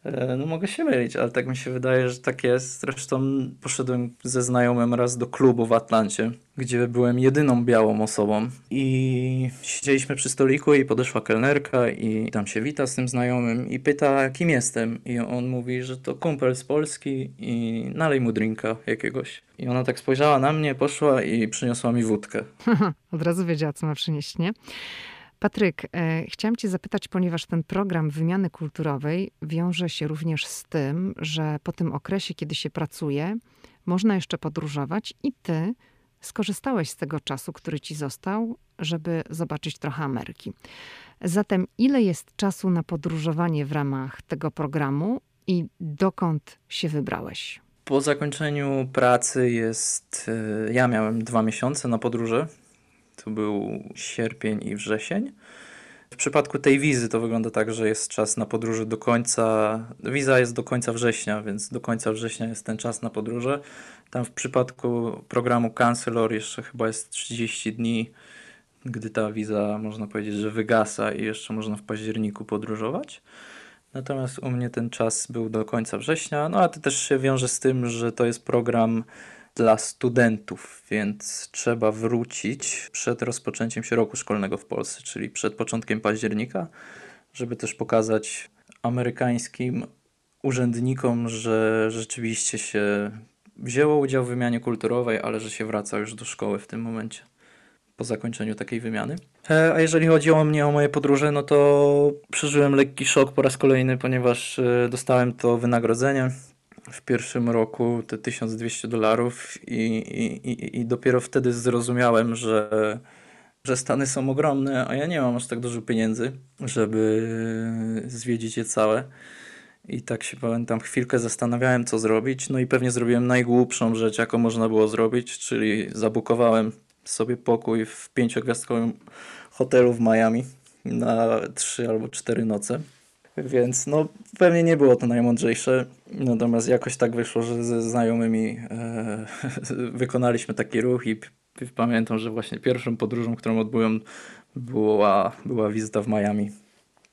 E, no mogę się mylić, ale tak mi się wydaje, że tak jest. Zresztą poszedłem ze znajomym raz do klubu w Atlancie, gdzie byłem jedyną białą osobą i siedzieliśmy przy stoliku i podeszła kelnerka i tam się wita z tym znajomym i pyta kim jestem i on mówi, że to kumpel z Polski i nalej mu drinka jakiegoś. I ona tak spojrzała na mnie, poszła i przyniosła mi wódkę. Od razu wiedziała, co ma przynieść, nie? Patryk, e, chciałam Cię zapytać, ponieważ ten program wymiany kulturowej wiąże się również z tym, że po tym okresie, kiedy się pracuje, można jeszcze podróżować i Ty skorzystałeś z tego czasu, który Ci został, żeby zobaczyć trochę Ameryki. Zatem, ile jest czasu na podróżowanie w ramach tego programu i dokąd się wybrałeś? Po zakończeniu pracy jest. E, ja miałem dwa miesiące na podróże to był sierpień i wrzesień. W przypadku tej wizy to wygląda tak, że jest czas na podróży do końca. Wiza jest do końca września, więc do końca września jest ten czas na podróże. Tam w przypadku programu Cancelor jeszcze chyba jest 30 dni, gdy ta wiza można powiedzieć, że wygasa i jeszcze można w październiku podróżować. Natomiast u mnie ten czas był do końca września, no a to też się wiąże z tym, że to jest program dla studentów, więc trzeba wrócić przed rozpoczęciem się roku szkolnego w Polsce, czyli przed początkiem października, żeby też pokazać amerykańskim urzędnikom, że rzeczywiście się wzięło udział w wymianie kulturowej, ale że się wraca już do szkoły w tym momencie po zakończeniu takiej wymiany. E, a jeżeli chodzi o mnie, o moje podróże, no to przeżyłem lekki szok po raz kolejny, ponieważ e, dostałem to wynagrodzenie w pierwszym roku te 1200 dolarów i, i, i dopiero wtedy zrozumiałem, że, że Stany są ogromne, a ja nie mam aż tak dużo pieniędzy, żeby zwiedzić je całe. I tak się pamiętam, chwilkę zastanawiałem, co zrobić. No i pewnie zrobiłem najgłupszą rzecz, jaką można było zrobić, czyli zabukowałem sobie pokój w pięciogwiazdkowym hotelu w Miami na trzy albo cztery noce. Więc no pewnie nie było to najmądrzejsze, natomiast jakoś tak wyszło, że ze znajomymi e, wykonaliśmy taki ruch i pamiętam, że właśnie pierwszą podróżą, którą odbyłem była, była wizyta w Miami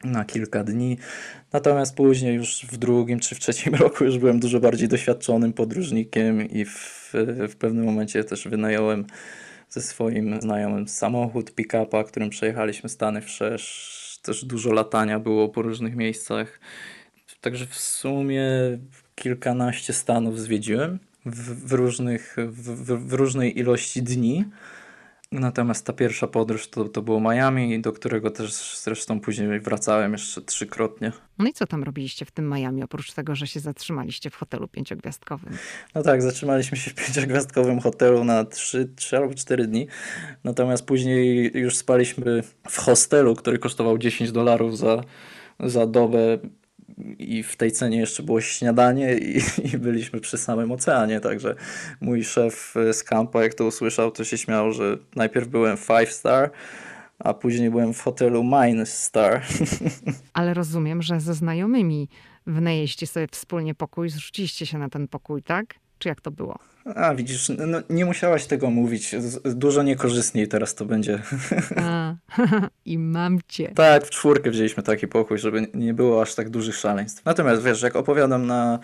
na kilka dni. Natomiast później już w drugim czy w trzecim roku już byłem dużo bardziej doświadczonym podróżnikiem i w, w pewnym momencie też wynająłem ze swoim znajomym samochód pick-upa, którym przejechaliśmy Stany wszerz też dużo latania było po różnych miejscach. Także w sumie kilkanaście stanów zwiedziłem w, w różnych, w, w, różnej ilości dni. Natomiast ta pierwsza podróż to, to było Miami, do którego też zresztą później wracałem jeszcze trzykrotnie. No i co tam robiliście w tym Miami, oprócz tego, że się zatrzymaliście w hotelu pięciogwiazdkowym? No tak, zatrzymaliśmy się w pięciogwiazdkowym hotelu na trzy, trzy albo cztery dni. Natomiast później już spaliśmy w hostelu, który kosztował 10 dolarów za, za dobę i w tej cenie jeszcze było śniadanie i, i, byliśmy przy samym oceanie, także mój szef z kampa, jak to usłyszał, to się śmiał, że najpierw byłem five star, a później byłem w hotelu minus star. Ale rozumiem, że ze znajomymi wynajęliście sobie wspólnie pokój, zrzuciliście się na ten pokój, tak? Czy jak to było? A widzisz, no, nie musiałaś tego mówić. Dużo niekorzystniej teraz to będzie. A, I mam cię. Tak, w czwórkę wzięliśmy taki pokój, żeby nie było aż tak dużych szaleństw. Natomiast wiesz, jak opowiadam na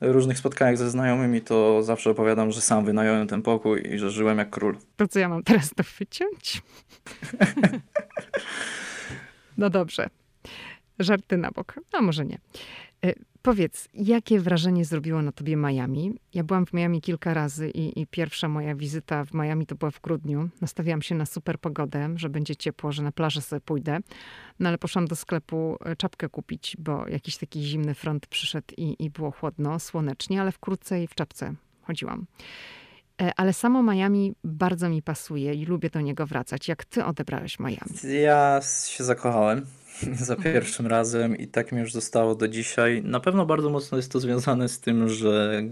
różnych spotkaniach ze znajomymi, to zawsze opowiadam, że sam wynająłem ten pokój i że żyłem jak król. To co ja mam teraz to wyciąć? no dobrze. Żarty na bok. A może nie. E, powiedz, jakie wrażenie zrobiło na tobie Miami? Ja byłam w Miami kilka razy i, i, pierwsza moja wizyta w Miami to była w grudniu. Nastawiałam się na super pogodę, że będzie ciepło, że na plażę sobie pójdę. No ale poszłam do sklepu e, czapkę kupić, bo jakiś taki zimny front przyszedł i, i było chłodno, słonecznie, ale wkrótce i w czapce chodziłam. E, ale samo Miami bardzo mi pasuje i lubię do niego wracać. Jak ty odebrałeś Miami? Ja się zakochałem za pierwszym razem i tak mi już zostało do dzisiaj. Na pewno bardzo mocno jest to związane z tym, że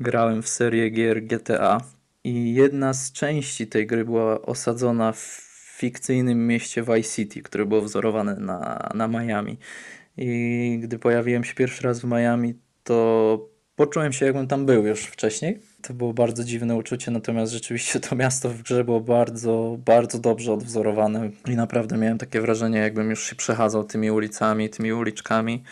grałem w serię gier GTA i jedna z części tej gry była osadzona w fikcyjnym mieście Vice City, które było wzorowane na, na Miami. I gdy pojawiłem się pierwszy raz w Miami, to poczułem się jakbym tam był już wcześniej. To było bardzo dziwne uczucie, natomiast rzeczywiście to miasto w grze było bardzo, bardzo dobrze odwzorowane i naprawdę miałem takie wrażenie, jakbym już się przechadzał tymi ulicami, tymi uliczkami.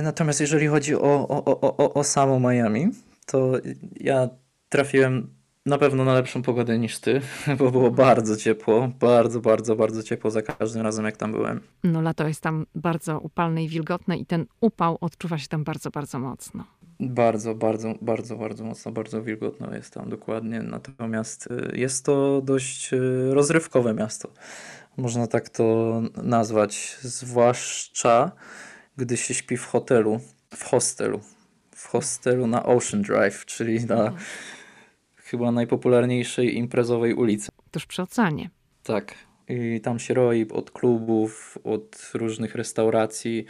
Natomiast jeżeli chodzi o, o, o, o, o samo Miami, to ja trafiłem na pewno na lepszą pogodę niż ty, bo było bardzo ciepło, bardzo, bardzo, bardzo ciepło za każdym razem, jak tam byłem. No lato jest tam bardzo upalne i wilgotne i ten upał odczuwa się tam bardzo, bardzo mocno. Bardzo, bardzo, bardzo, bardzo mocno, bardzo wilgotno jest tam dokładnie. Natomiast y, jest to dość y, rozrywkowe miasto. Można tak to nazwać, zwłaszcza gdy się śpi w hotelu, w hostelu. W hostelu na Ocean Drive, czyli na mhm. Chyba najpopularniejszej imprezowej ulicy. Tuż przy oceanie. Tak. I tam się roi od klubów, od różnych restauracji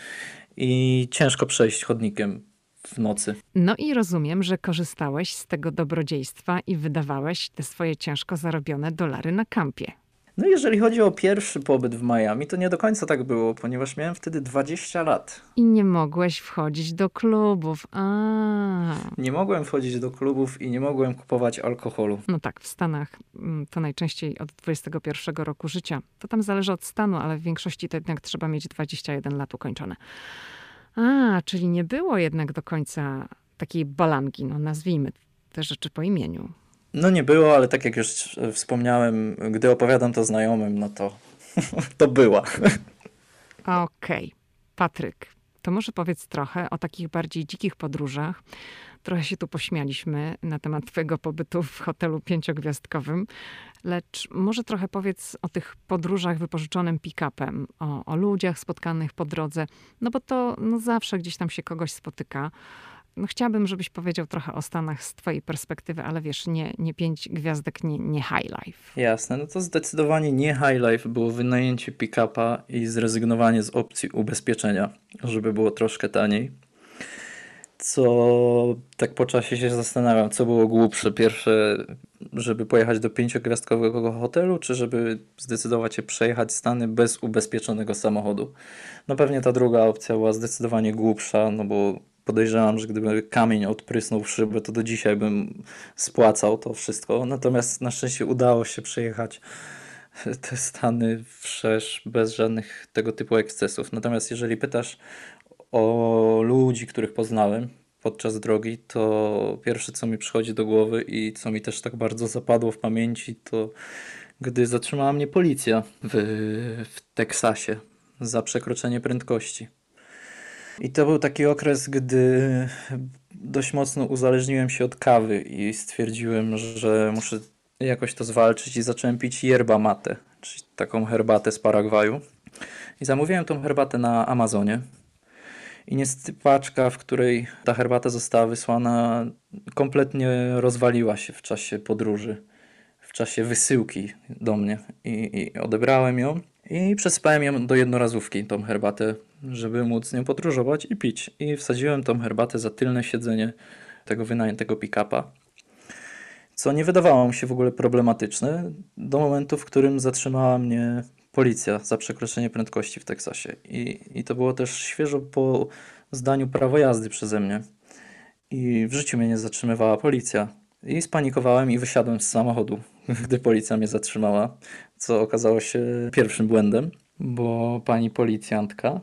i ciężko przejść chodnikiem w nocy. No i rozumiem, że korzystałeś z tego dobrodziejstwa i wydawałeś te swoje ciężko zarobione dolary na kampie. No jeżeli chodzi o pierwszy pobyt w Miami, to nie do końca tak było, ponieważ miałem wtedy 20 lat. I nie mogłeś wchodzić do klubów. A. Nie mogłem wchodzić do klubów i nie mogłem kupować alkoholu. No tak, w Stanach mm, to najczęściej od 21 roku życia. To tam zależy od stanu, ale w większości to jednak trzeba mieć 21 lat ukończone. A, czyli nie było jednak do końca takiej balanki, no nazwijmy te rzeczy po imieniu. No nie było, ale tak jak już wspomniałem, gdy opowiadam to znajomym, no to, to była. Okej. Okay. Patryk, to może powiedz trochę o takich bardziej dzikich podróżach. Trochę się tu pośmialiśmy na temat twojego pobytu w hotelu pięciogwiazdkowym, lecz może trochę powiedz o tych podróżach wypożyczonym pick-upem, o, o ludziach spotkanych po drodze, no bo to no zawsze gdzieś tam się kogoś spotyka. No chciałabym, żebyś powiedział trochę o Stanach z twojej perspektywy, ale wiesz, nie, nie pięć gwiazdek, nie, nie high life. Jasne, no to zdecydowanie nie high life było wynajęcie pick-upa i zrezygnowanie z opcji ubezpieczenia, żeby było troszkę taniej. Co tak po czasie się zastanawiam, co było głupsze. Pierwsze, żeby pojechać do pięciogwiazdkowego hotelu, czy żeby zdecydować się przejechać Stany bez ubezpieczonego samochodu. No pewnie ta druga opcja była zdecydowanie głupsza, no bo podejrzewam, że gdyby kamień odprysnął w szybę, to do dzisiaj bym spłacał to wszystko. Natomiast na szczęście udało się przejechać te Stany wszerz bez żadnych tego typu ekscesów. Natomiast jeżeli pytasz o ludzi, których poznałem podczas drogi, to pierwsze co mi przychodzi do głowy i co mi też tak bardzo zapadło w pamięci, to gdy zatrzymała mnie policja w, w Teksasie za przekroczenie prędkości. I to był taki okres, gdy dość mocno uzależniłem się od kawy i stwierdziłem, że muszę jakoś to zwalczyć i zacząłem pić yerba mate, czyli taką herbatę z Paragwaju. I zamówiłem tą herbatę na Amazonie. I niestety paczka, w której ta herbata została wysłana, kompletnie rozwaliła się w czasie podróży, w czasie wysyłki do mnie. I, i odebrałem ją i przesypałem ją do jednorazówki, tą herbatę, żeby móc nią podróżować i pić. I wsadziłem tą herbatę za tylne siedzenie tego wynajętego pick-upa. Co nie wydawało mi się w ogóle problematyczne do momentu, w którym zatrzymała mnie policja za przekroczenie prędkości w Teksasie. I, I to było też świeżo po zdaniu prawa jazdy przeze mnie. I w życiu mnie nie zatrzymywała policja. I spanikowałem i wysiadłem z samochodu, gdy policja mnie zatrzymała, co okazało się pierwszym błędem, bo pani policjantka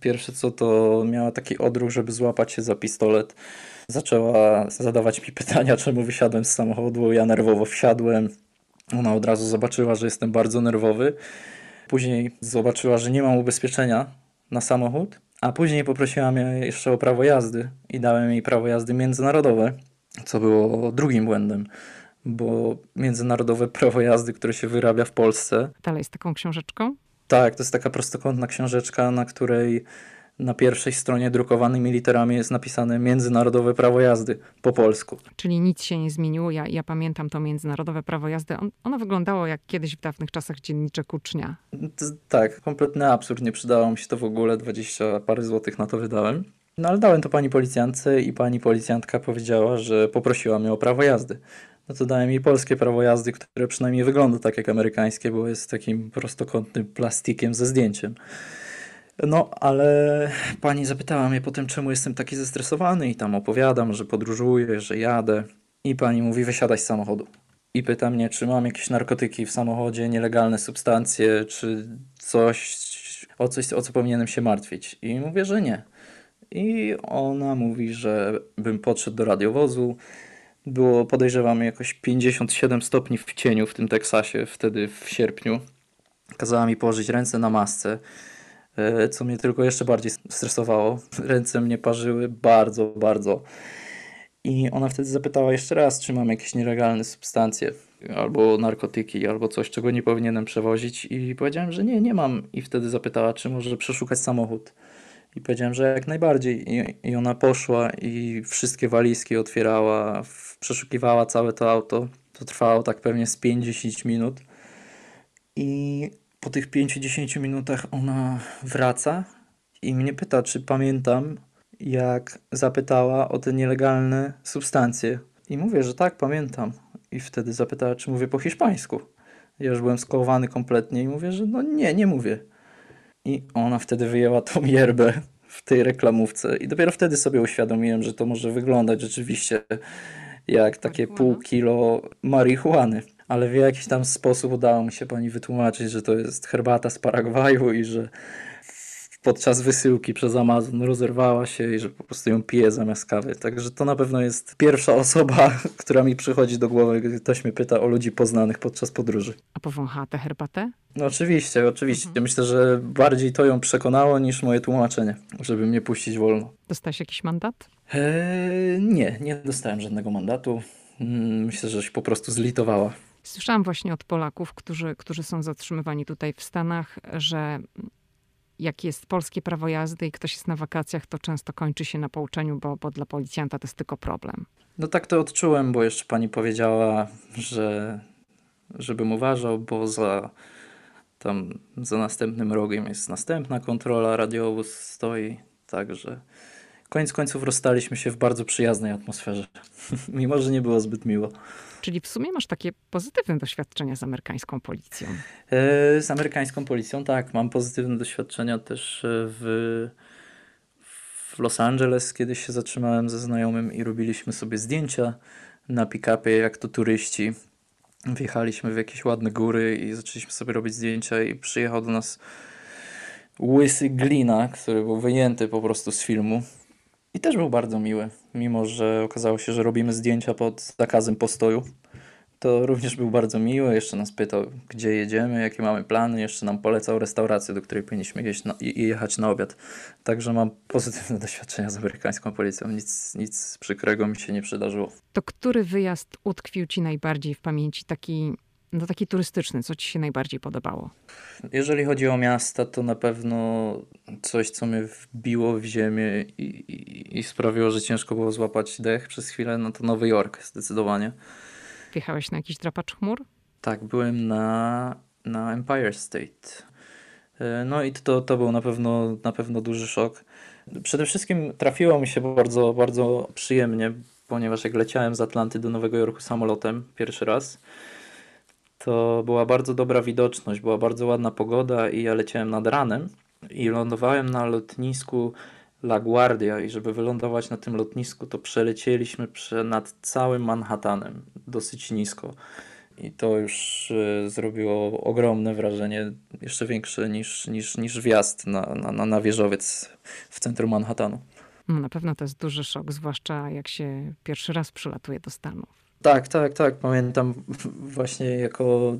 pierwsze co to miała taki odruch, żeby złapać się za pistolet. Zaczęła zadawać mi pytania, czemu wysiadłem z samochodu. Ja nerwowo wsiadłem. Ona od razu zobaczyła, że jestem bardzo nerwowy Później zobaczyła, że nie mam ubezpieczenia na samochód, a później poprosiła mnie jeszcze o prawo jazdy i dałem jej prawo jazdy międzynarodowe, co było drugim błędem, bo międzynarodowe prawo jazdy, które się wyrabia w Polsce. Dalej z taką książeczką? Tak, to jest taka prostokątna książeczka, na której na pierwszej stronie drukowanymi literami jest napisane Międzynarodowe Prawo Jazdy po polsku. Czyli nic się nie zmieniło. Ja, ja pamiętam to Międzynarodowe Prawo Jazdy. On, ono wyglądało jak kiedyś w dawnych czasach dziennicze Kucznia. Tak, kompletny absurd. Nie przydało mi się to w ogóle. 20 parę złotych na to wydałem. No ale dałem to pani policjantce i pani policjantka powiedziała, że poprosiła mnie o prawo jazdy. No to dałem jej polskie prawo jazdy, które przynajmniej wygląda tak jak amerykańskie, bo jest takim prostokątnym plastikiem ze zdjęciem. No, ale pani zapytała mnie potem, czemu jestem taki zestresowany i tam opowiadam, że podróżuję, że jadę. I pani mówi, wysiadaj z samochodu. I pyta mnie, czy mam jakieś narkotyki w samochodzie, nielegalne substancje, czy coś, o coś, o co powinienem się martwić. I mówię, że nie. I ona mówi, że bym podszedł do radiowozu. Było, podejrzewam, jakoś 57 stopni w cieniu w tym Teksasie wtedy w sierpniu. Kazała mi położyć ręce na masce. E, co mnie tylko jeszcze bardziej stresowało. Ręce mnie parzyły bardzo, bardzo. I ona wtedy zapytała jeszcze raz, czy mam jakieś nielegalne substancje, albo narkotyki, albo coś, czego nie powinienem przewozić. I powiedziałem, że nie, nie mam. I wtedy zapytała, czy może przeszukać samochód. I powiedziałem, że jak najbardziej. I, i ona poszła i wszystkie walizki otwierała, przeszukiwała całe to auto. To trwało tak pewnie z 50 minut. I po tych 5-10 minutach ona wraca i mnie pyta, czy pamiętam, jak zapytała o te nielegalne substancje. I mówię, że tak, pamiętam. I wtedy zapytała, czy mówię po hiszpańsku. Ja już byłem skołowany kompletnie i mówię, że no nie, nie mówię. I ona wtedy wyjęła tą yerbę w tej reklamówce. I dopiero wtedy sobie uświadomiłem, że to może wyglądać rzeczywiście jak takie pół kilo marihuany. Ale w jakiś tam sposób udało mi się pani wytłumaczyć, że to jest herbata z Paragwaju i że podczas wysyłki przez Amazon rozerwała się i że po prostu ją pije zamiast kawy. Także to na pewno jest pierwsza osoba, która mi przychodzi do głowy, gdy ktoś mnie pyta o ludzi poznanych podczas podróży. A powąchała tę herbatę? No oczywiście, oczywiście. Mhm. Myślę, że bardziej to ją przekonało niż moje tłumaczenie, żeby mnie puścić wolno. Dostałeś jakiś mandat? Eee, nie, nie dostałem żadnego mandatu. Mm, myślę, że się po prostu zlitowała. Słyszałam właśnie od Polaków, którzy, którzy są zatrzymywani tutaj w Stanach, że jak jest polskie prawo jazdy i ktoś jest na wakacjach, to często kończy się na pouczeniu, bo, bo dla policjanta to jest tylko problem. No tak to odczułem, bo jeszcze pani powiedziała, że żebym uważał, bo za tam za następnym rogiem jest następna kontrola, radiowóz stoi, także koniec końców rozstaliśmy się w bardzo przyjaznej atmosferze, mimo że nie było zbyt miło. Czyli w sumie masz takie pozytywne doświadczenia z amerykańską policją. E, z amerykańską policją, tak. Mam pozytywne doświadczenia też e, w, w Los Angeles. Kiedyś się zatrzymałem ze znajomym i robiliśmy sobie zdjęcia na pick-upie, jak to turyści. Wjechaliśmy w jakieś ładne góry i zaczęliśmy sobie robić zdjęcia i przyjechał do nas łysy Glina, który był wyjęty po prostu z filmu. I też był bardzo miły, mimo że okazało się, że robimy zdjęcia pod zakazem postoju. To również był bardzo miły, jeszcze nas pytał, gdzie jedziemy, jakie mamy plany, jeszcze nam polecał restaurację, do której powinniśmy jeść na, i jechać na obiad. Także mam pozytywne doświadczenia z amerykańską policją, nic, nic przykrego mi się nie przydarzyło. To który wyjazd utkwił Ci najbardziej w pamięci, taki no taki turystyczny, co ci się najbardziej podobało? Jeżeli chodzi o miasta, to na pewno coś, co mnie wbiło w ziemię i, i, i sprawiło, że ciężko było złapać dech przez chwilę, no to Nowy Jork zdecydowanie. Wjechałeś na jakiś drapacz chmur? Tak, byłem na, na Empire State. E, no i to, to był na pewno, na pewno duży szok. Przede wszystkim trafiło mi się bardzo, bardzo przyjemnie, ponieważ jak leciałem z Atlanty do Nowego Jorku samolotem pierwszy raz, to była bardzo dobra widoczność, była bardzo ładna pogoda i ja leciałem nad ranem i lądowałem na lotnisku LaGuardia i żeby wylądować na tym lotnisku, to przelecieliśmy nad całym Manhattanem, dosyć nisko. I to już y, zrobiło ogromne wrażenie, jeszcze większe niż, niż, niż wjazd na, na, na wieżowiec w centrum Manhattanu. No, na pewno to jest duży szok, zwłaszcza jak się pierwszy raz przylatuje do Stanów. Tak, tak, tak. Pamiętam właśnie jako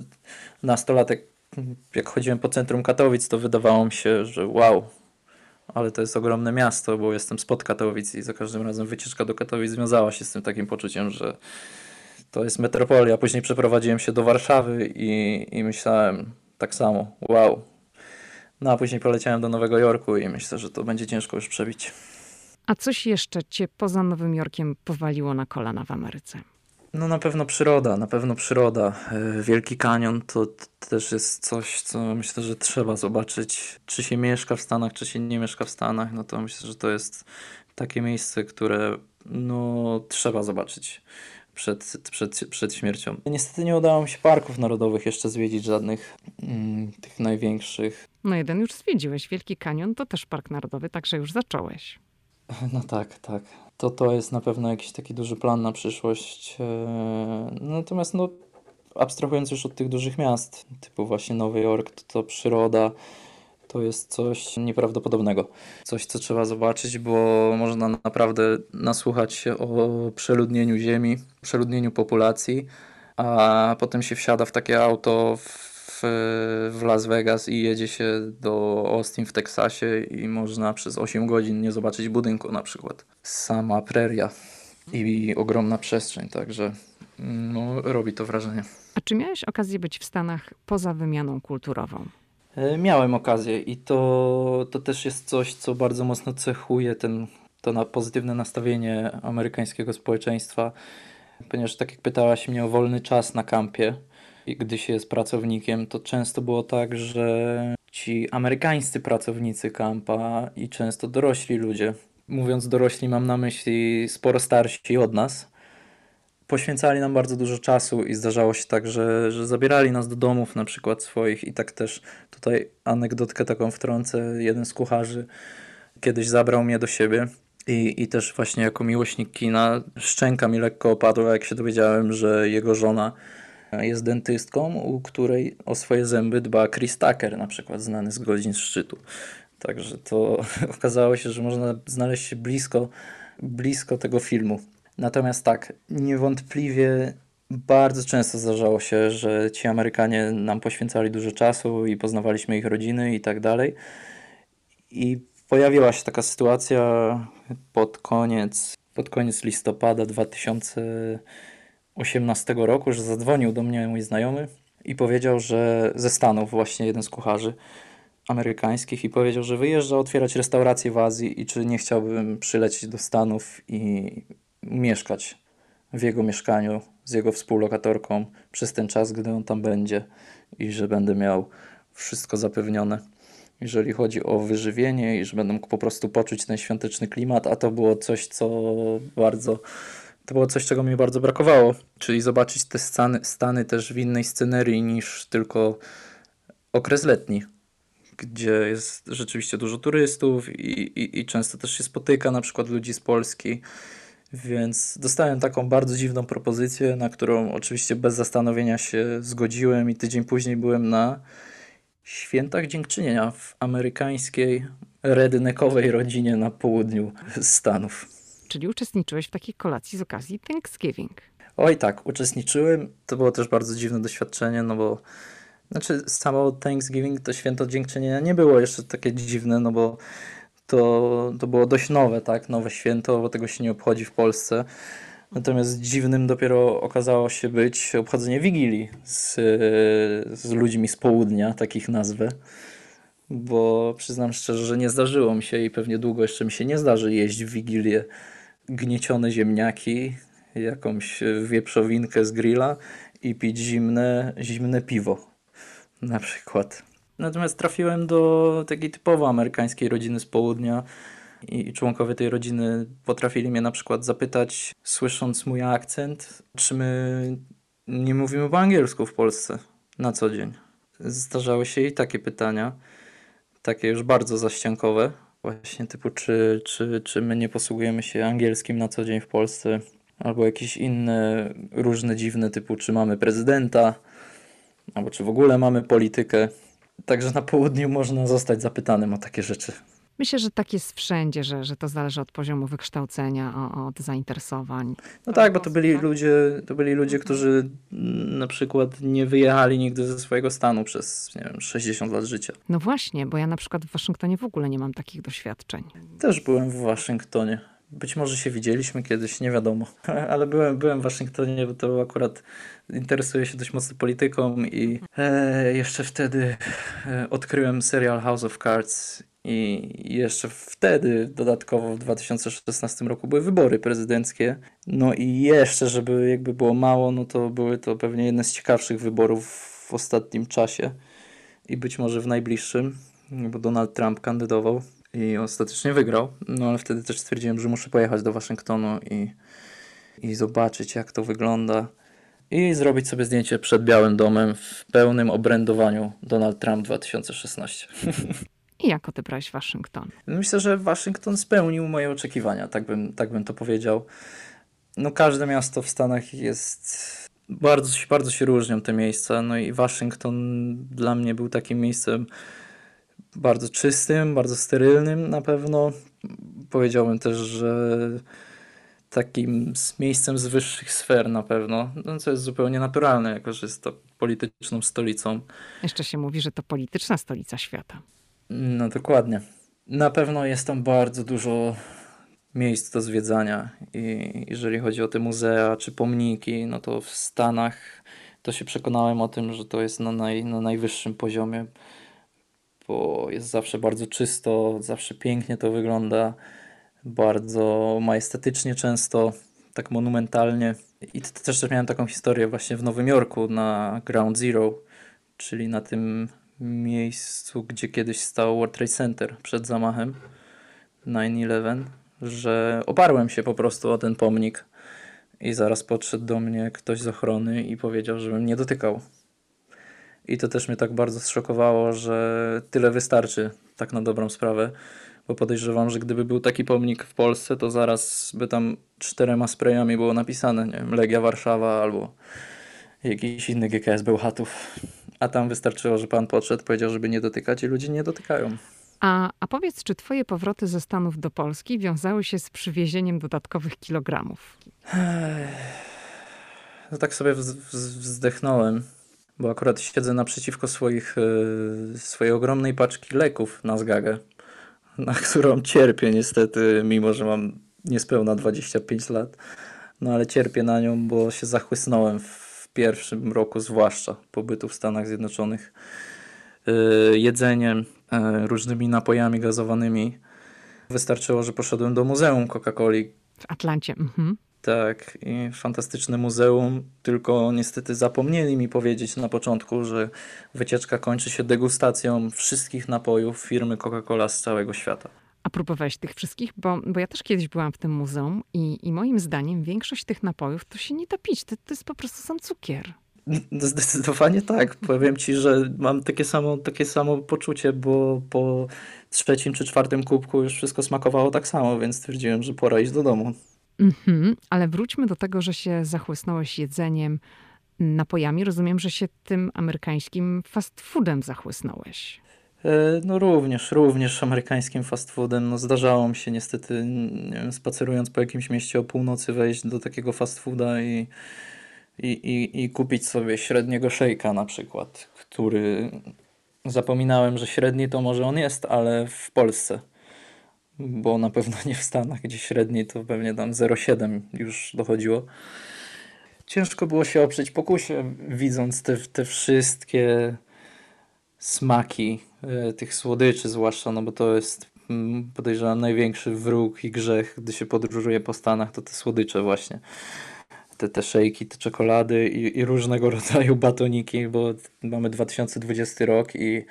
nastolatek, jak chodziłem po centrum Katowic, to wydawało mi się, że wow, ale to jest ogromne miasto, bo jestem spod Katowic i za każdym razem wycieczka do Katowic związała się z tym takim poczuciem, że to jest metropolia. Później przeprowadziłem się do Warszawy i, i myślałem tak samo, wow. No a później poleciałem do Nowego Jorku i myślę, że to będzie ciężko już przebić. A coś jeszcze cię poza Nowym Jorkiem powaliło na kolana w Ameryce? No na pewno przyroda, na pewno przyroda. E, Wielki Kanion to też jest coś, co myślę, że trzeba zobaczyć. Czy się mieszka w Stanach, czy się nie mieszka w Stanach, no to myślę, że to jest takie miejsce, które no trzeba zobaczyć przed, przed, przed śmiercią. Niestety nie udało mi się parków narodowych jeszcze zwiedzić żadnych mm, tych największych. No jeden już zwiedziłeś, Wielki Kanion to też park narodowy, także już zacząłeś. No tak, tak. To to jest na pewno jakiś taki duży plan na przyszłość. E, natomiast no, abstrahując już od tych dużych miast, typu właśnie Nowy Jork, to, to przyroda to jest coś nieprawdopodobnego. Coś, co trzeba zobaczyć, bo można naprawdę nasłuchać się o przeludnieniu ziemi, przeludnieniu populacji, a potem się wsiada w takie auto w w, Las Vegas i jedzie się do Austin w Teksasie i można przez 8 godzin nie zobaczyć budynku na przykład. Sama preria i ogromna przestrzeń, także no, robi to wrażenie. A czy miałeś okazję być w Stanach poza wymianą kulturową? E, miałem okazję i to, to też jest coś, co bardzo mocno cechuje ten, to na pozytywne nastawienie amerykańskiego społeczeństwa. Ponieważ tak jak pytałaś mnie o wolny czas na kampie, gdy się jest pracownikiem, to często było tak, że ci amerykańscy pracownicy kampa i często dorośli ludzie, mówiąc dorośli, mam na myśli sporo starsi od nas, poświęcali nam bardzo dużo czasu i zdarzało się tak, że, że zabierali nas do domów na przykład swoich. I tak też tutaj anegdotkę taką wtrącę, jeden z kucharzy kiedyś zabrał mnie do siebie i, i też właśnie jako miłośnik kina szczęka mi lekko opadła, jak się dowiedziałem, że jego żona jest dentystką, u której o swoje zęby dba Chris Tucker, na przykład znany z godzin szczytu. Także to okazało się, że można znaleźć się blisko, blisko tego filmu. Natomiast tak, niewątpliwie bardzo często zdarzało się, że ci Amerykanie nam poświęcali dużo czasu i poznawaliśmy ich rodziny i tak dalej. I pojawiła się taka sytuacja pod koniec, pod koniec listopada 2000 18 roku, że zadzwonił do mnie mój znajomy i powiedział, że ze Stanów właśnie jeden z kucharzy amerykańskich i powiedział, że wyjeżdża otwierać restaurację w Azji i czy nie chciałbym przylecieć do Stanów i mieszkać w jego mieszkaniu z jego współlokatorką przez ten czas, gdy on tam będzie i że będę miał wszystko zapewnione, jeżeli chodzi o wyżywienie i że będę mógł po prostu poczuć ten świąteczny klimat, a to było coś, co bardzo to było coś, czego mi bardzo brakowało, czyli zobaczyć te Stany, Stany też w innej scenerii niż tylko okres letni, gdzie jest rzeczywiście dużo turystów i, i, i często też się spotyka na przykład ludzi z Polski. Więc dostałem taką bardzo dziwną propozycję, na którą oczywiście bez zastanowienia się zgodziłem i tydzień później byłem na świętach dziękczynienia w amerykańskiej redneckowej rodzinie na południu Stanów czyli uczestniczyłeś w takiej kolacji z okazji Thanksgiving. Oj tak, uczestniczyłem. To było też bardzo dziwne doświadczenie, no bo znaczy samo Thanksgiving, to święto dziękczynienia nie było jeszcze takie dziwne, no bo to, to było dość nowe, tak, nowe święto, bo tego się nie obchodzi w Polsce. Natomiast dziwnym dopiero okazało się być obchodzenie Wigilii z, z ludźmi z południa, takich nazwę. Bo przyznam szczerze, że nie zdarzyło mi się i pewnie długo jeszcze mi się nie zdarzy jeść w Wigilię gniecione ziemniaki, jakąś wieprzowinkę z grilla i pić zimne, zimne piwo na przykład. Natomiast trafiłem do takiej typowo amerykańskiej rodziny z południa i członkowie tej rodziny potrafili mnie na przykład zapytać, słysząc mój akcent, czy my nie mówimy po angielsku w Polsce na co dzień. Zdarzały się i takie pytania, takie już bardzo zaściankowe, Właśnie typu, czy, czy, czy my nie posługujemy się angielskim na co dzień w Polsce, albo jakieś inne różne dziwne typu, czy mamy prezydenta, albo czy w ogóle mamy politykę. Także na południu można zostać zapytanym o takie rzeczy. Myślę, że tak jest wszędzie, że, że to zależy od poziomu wykształcenia, od zainteresowań. No tak, bo to byli ludzie, to byli ludzie, którzy na przykład nie wyjechali nigdy ze swojego stanu przez, nie wiem, 60 lat życia. No właśnie, bo ja na przykład w Waszyngtonie w ogóle nie mam takich doświadczeń. Też byłem w Waszyngtonie. Być może się widzieliśmy kiedyś, nie wiadomo, ale byłem, byłem w Waszyngtonie, bo to akurat interesuję się dość mocno polityką i e, jeszcze wtedy e, odkryłem serial House of Cards i jeszcze wtedy, dodatkowo w 2016 roku, były wybory prezydenckie. No i jeszcze, żeby jakby było mało, no to były to pewnie jedne z ciekawszych wyborów w ostatnim czasie i być może w najbliższym, bo Donald Trump kandydował i ostatecznie wygrał. No ale wtedy też stwierdziłem, że muszę pojechać do Waszyngtonu i, i zobaczyć, jak to wygląda. I zrobić sobie zdjęcie przed Białym Domem w pełnym obrędowaniu Donald Trump 2016. I jak odebrałeś Waszyngton? Myślę, że Waszyngton spełnił moje oczekiwania, tak bym, tak bym to powiedział. No każde miasto w Stanach jest... Bardzo, bardzo się różnią te miejsca, no i Waszyngton dla mnie był takim miejscem bardzo czystym, bardzo sterylnym na pewno. Powiedziałbym też, że takim miejscem z wyższych sfer na pewno, no, co jest zupełnie naturalne, jako że jest to polityczną stolicą. Jeszcze się mówi, że to polityczna stolica świata. No dokładnie. Na pewno jest tam bardzo dużo miejsc do zwiedzania i jeżeli chodzi o te muzea czy pomniki, no to w Stanach to się przekonałem o tym, że to jest na, naj, na najwyższym poziomie, bo jest zawsze bardzo czysto, zawsze pięknie to wygląda, bardzo majestatycznie często, tak monumentalnie. I też miałem taką historię właśnie w Nowym Jorku na Ground Zero, czyli na tym miejscu, gdzie kiedyś stał World Trade Center przed zamachem 9-11, że oparłem się po prostu o ten pomnik i zaraz podszedł do mnie ktoś z ochrony i powiedział, żebym nie dotykał. I to też mnie tak bardzo zszokowało, że tyle wystarczy, tak na dobrą sprawę, bo podejrzewam, że gdyby był taki pomnik w Polsce, to zaraz by tam czterema sprayami było napisane, nie wiem, Legia Warszawa albo jakiś inny GKS Bełchatów. A tam wystarczyło, że pan podszedł, powiedział, żeby nie dotykać i ludzie nie dotykają. A, a powiedz, czy twoje powroty ze Stanów do Polski wiązały się z przywiezieniem dodatkowych kilogramów? No tak sobie wzdechnąłem, bo akurat siedzę naprzeciwko swoich, e, swojej ogromnej paczki leków na zgagę, na którą cierpię niestety, mimo że mam niespełna 25 lat. No ale cierpię na nią, bo się zachłysnąłem w pierwszym roku zwłaszcza pobytu w Stanach Zjednoczonych y, jedzeniem, y, różnymi napojami gazowanymi. Wystarczyło, że poszedłem do Muzeum Coca-Coli. W Atlancie. Mhm. Tak, i fantastyczne muzeum, tylko niestety zapomnieli mi powiedzieć na początku, że wycieczka kończy się degustacją wszystkich napojów firmy Coca-Cola z całego świata. A próbowałeś tych wszystkich? Bo, bo ja też kiedyś byłam w tym muzeum i, i moim zdaniem większość tych napojów to się nie da pić. To, to jest po prostu sam cukier. Zdecydowanie tak. Powiem ci, że mam takie samo, takie samo poczucie, bo po trzecim czy czwartym kubku już wszystko smakowało tak samo, więc stwierdziłem, że pora iść do domu. Mhm, ale wróćmy do tego, że się zachłysnąłeś jedzeniem, napojami. Rozumiem, że się tym amerykańskim fast foodem zachłysnąłeś. E, no również, również amerykańskim fast foodem. No zdarzało mi się niestety, nie wiem, spacerując po jakimś mieście o północy wejść do takiego fast fooda i, i, i, i kupić sobie średniego szejka na przykład, który zapominałem, że średni to może on jest, ale w Polsce. Bo na pewno nie w Stanach, gdzie średni to pewnie tam 0,7 już dochodziło. Ciężko było się oprzeć pokusie, widząc te, te wszystkie smaki tych słodyczy zwłaszcza, no bo to jest mm, podejrzewam największy wróg i grzech, gdy się podróżuje po Stanach, to te słodycze właśnie. Te, te szejki, te czekolady i, i różnego rodzaju batoniki, bo mamy 2020 rok i,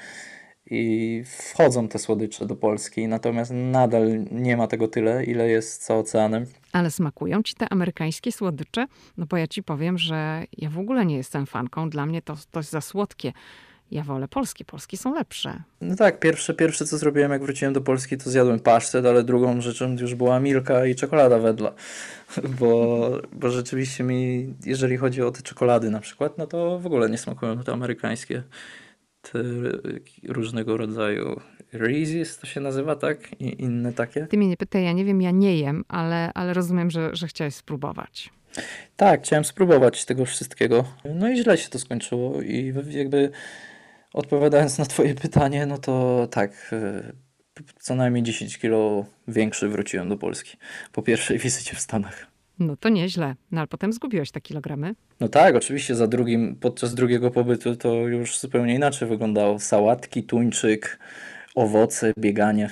i wchodzą te słodycze do Polski, natomiast nadal nie ma tego tyle, ile jest za oceanem. Ale smakują ci te amerykańskie słodycze? No bo ja ci powiem, że ja w ogóle nie jestem fanką, dla mnie to, to jest za słodkie. Ja wolę polskie. Polskie są lepsze. No tak, pierwsze, pierwsze co zrobiłem jak wróciłem do Polski to zjadłem pasztet, ale drugą rzeczą już była milka i czekolada wedla. Bo, bo rzeczywiście mi, jeżeli chodzi o te czekolady na przykład, no to w ogóle nie smakują te amerykańskie. Te różnego rodzaju Reese's to się nazywa, tak? I inne takie. Ty mnie nie pytaj, ja nie wiem, ja nie jem, ale, ale rozumiem, że, że chciałeś spróbować. Tak, chciałem spróbować tego wszystkiego. No i źle się to skończyło i jakby odpowiadając na twoje pytanie, no to tak, e, co najmniej 10 kilo większy wróciłem do Polski po pierwszej wizycie w Stanach. No to nieźle. No ale potem zgubiłeś te kilogramy. No tak, oczywiście za drugim, podczas drugiego pobytu to już zupełnie inaczej wyglądało. Sałatki, tuńczyk, owoce, bieganie.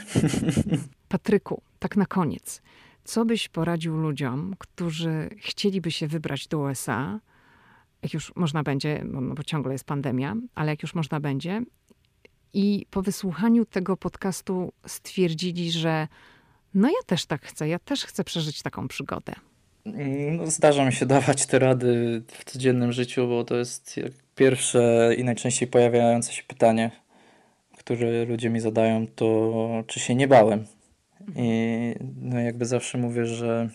Patryku, tak na koniec. Co byś poradził ludziom, którzy chcieliby się wybrać do USA, jak już można będzie, no bo ciągle jest pandemia, ale jak już można będzie, i po wysłuchaniu tego podcastu stwierdzili, że no ja też tak chcę, ja też chcę przeżyć taką przygodę. No, zdarza mi się dawać te rady w codziennym życiu, bo to jest pierwsze i najczęściej pojawiające się pytanie, które ludzie mi zadają, to czy się nie bałem. I no jakby zawsze mówię, że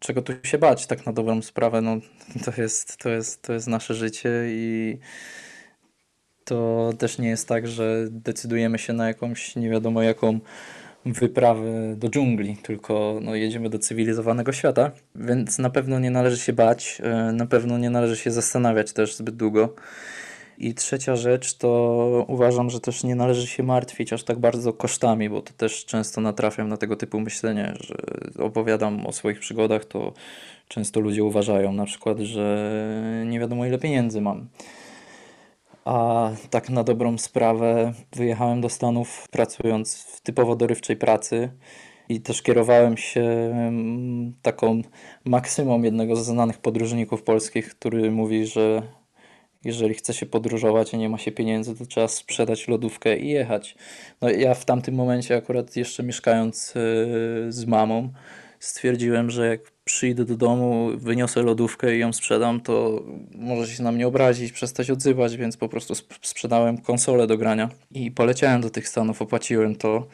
czego tu się bać tak na dobrą sprawę, no to jest, to jest, to jest nasze życie i to też nie jest tak, że decydujemy się na jakąś nie wiadomo jaką wyprawę do dżungli, tylko no, jedziemy do cywilizowanego świata, więc na pewno nie należy się bać, e, na pewno nie należy się zastanawiać też zbyt długo. I trzecia rzecz to uważam, że też nie należy się martwić aż tak bardzo kosztami, bo to też często natrafiam na tego typu myślenie, że opowiadam o swoich przygodach, to często ludzie uważają na przykład, że nie wiadomo ile pieniędzy mam. A tak na dobrą sprawę wyjechałem do Stanów pracując w typowo dorywczej pracy i też kierowałem się mm, taką maksymą jednego ze znanych podróżników polskich, który mówi, że jeżeli chce się podróżować, a nie ma się pieniędzy, to trzeba sprzedać lodówkę i jechać. No ja w tamtym momencie akurat jeszcze mieszkając e, z mamą stwierdziłem, że jak przyjdę do domu, wyniosę lodówkę i ją sprzedam, to może się na mnie obrazić, przestać odzywać, więc po prostu sprzedałem konsolę do grania i poleciałem do tych Stanów, opłaciłem to.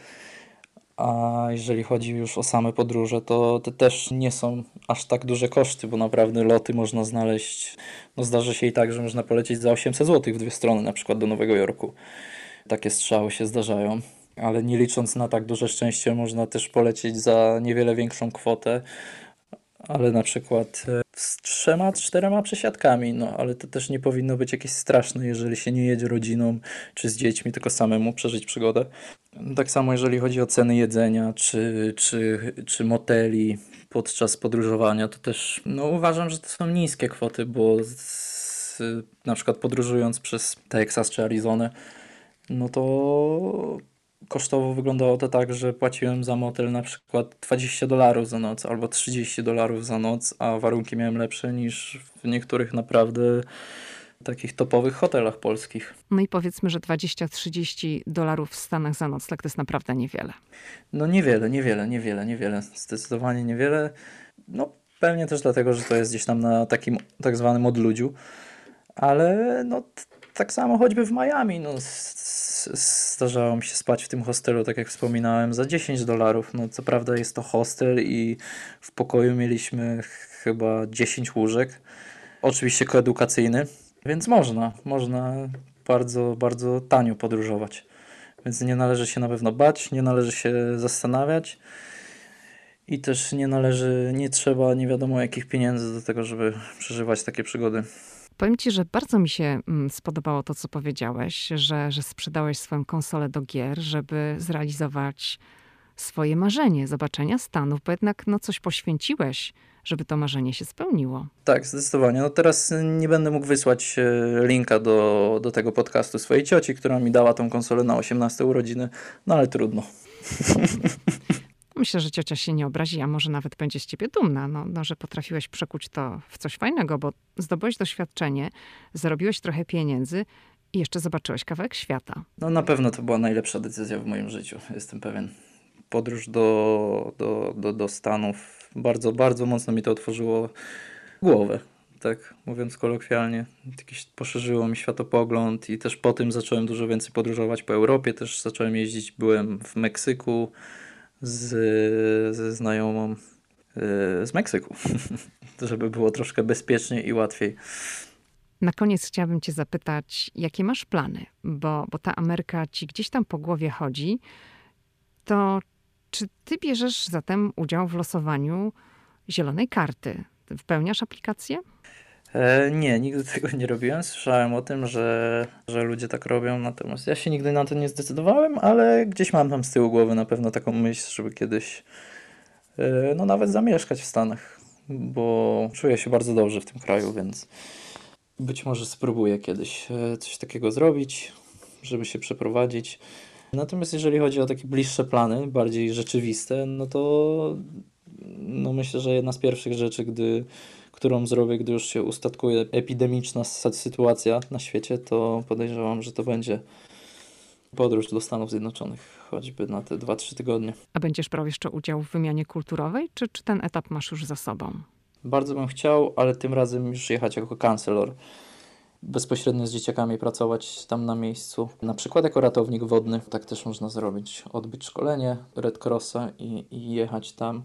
A jeżeli chodzi już o same podróże, to te też nie są aż tak duże koszty, bo naprawdę loty można znaleźć. No zdarzy się i tak, że można polecieć za 800 zł w dwie strony, na przykład do Nowego Jorku. Takie strzały się zdarzają ale nie licząc na tak duże szczęście, można też polecieć za niewiele większą kwotę, ale na przykład e, z trzema, czterema przesiadkami, no ale to też nie powinno być jakieś straszne, jeżeli się nie jedzie rodziną czy z dziećmi, tylko samemu przeżyć przygodę. Tak samo jeżeli chodzi o ceny jedzenia czy, czy, czy moteli podczas podróżowania, to też no, uważam, że to są niskie kwoty, bo z, na przykład podróżując przez Texas czy Arizonę, no to kosztowo wyglądało to tak, że płaciłem za motel na przykład 20 dolarów za noc albo 30 dolarów za noc, a warunki miałem lepsze niż w niektórych naprawdę takich topowych hotelach polskich. No i powiedzmy, że 20-30 dolarów w Stanach za noc, tak to jest naprawdę niewiele. No niewiele, niewiele, niewiele, niewiele. Zdecydowanie niewiele. No pewnie też dlatego, że to jest gdzieś tam na takim tak zwanym odludziu, ale no tak samo choćby w Miami, no zdarzało mi się spać w tym hostelu, tak jak wspominałem, za 10 dolarów. No co prawda jest to hostel i w pokoju mieliśmy chyba 10 łóżek. Oczywiście koedukacyjny, więc można, można bardzo, bardzo tanio podróżować. Więc nie należy się na pewno bać, nie należy się zastanawiać i też nie należy, nie trzeba nie wiadomo jakich pieniędzy do tego, żeby przeżywać takie przygody. Powiem ci, że bardzo mi się mm, spodobało to, co powiedziałeś, że, że sprzedałeś swoją konsolę do gier, żeby zrealizować swoje marzenie zobaczenia Stanów, bo jednak no, coś poświęciłeś, żeby to marzenie się spełniło. Tak, zdecydowanie. No teraz nie będę mógł wysłać e, linka do, do tego podcastu swojej cioci, która mi dała tą konsolę na 18 urodziny, no ale trudno. Myślę, że ciocia się nie obrazi, a może nawet będzie z ciebie dumna, no, no, że potrafiłeś przekuć to w coś fajnego, bo zdobyłeś doświadczenie, zarobiłeś trochę pieniędzy i jeszcze zobaczyłeś kawałek świata. No na pewno to była najlepsza decyzja w moim życiu, jestem pewien. Podróż do, do, do, do Stanów bardzo, bardzo mocno mi to otworzyło głowę, tak mówiąc kolokwialnie. Jakieś poszerzyło mi światopogląd i też po tym zacząłem dużo więcej podróżować po Europie, też zacząłem jeździć, byłem w Meksyku, z, ze znajomą y, z Meksyku, żeby było troszkę bezpieczniej i łatwiej. Na koniec chciałabym Cię zapytać, jakie masz plany? Bo, bo ta Ameryka ci gdzieś tam po głowie chodzi. To czy Ty bierzesz zatem udział w losowaniu zielonej karty? Wypełniasz aplikację? E, nie, nigdy tego nie robiłem. Słyszałem o tym, że, że ludzie tak robią, natomiast ja się nigdy na to nie zdecydowałem, ale gdzieś mam tam z tyłu głowy na pewno taką myśl, żeby kiedyś e, no nawet zamieszkać w Stanach, bo czuję się bardzo dobrze w tym kraju, więc być może spróbuję kiedyś e, coś takiego zrobić, żeby się przeprowadzić. Natomiast jeżeli chodzi o takie bliższe plany, bardziej rzeczywiste, no to no myślę, że jedna z pierwszych rzeczy, gdy którą zrobię, gdy już się ustatkuje epidemiczna sytuacja na świecie, to podejrzewam, że to będzie podróż do Stanów Zjednoczonych, choćby na te 2-3 tygodnie. A będziesz brał jeszcze udział w wymianie kulturowej, czy, czy ten etap masz już za sobą? Bardzo bym chciał, ale tym razem już jechać jako kancelor. Bezpośrednio z dzieciakami pracować tam na miejscu. Na przykład jako ratownik wodny, tak też można zrobić. Odbyć szkolenie Red Crossa i, i jechać tam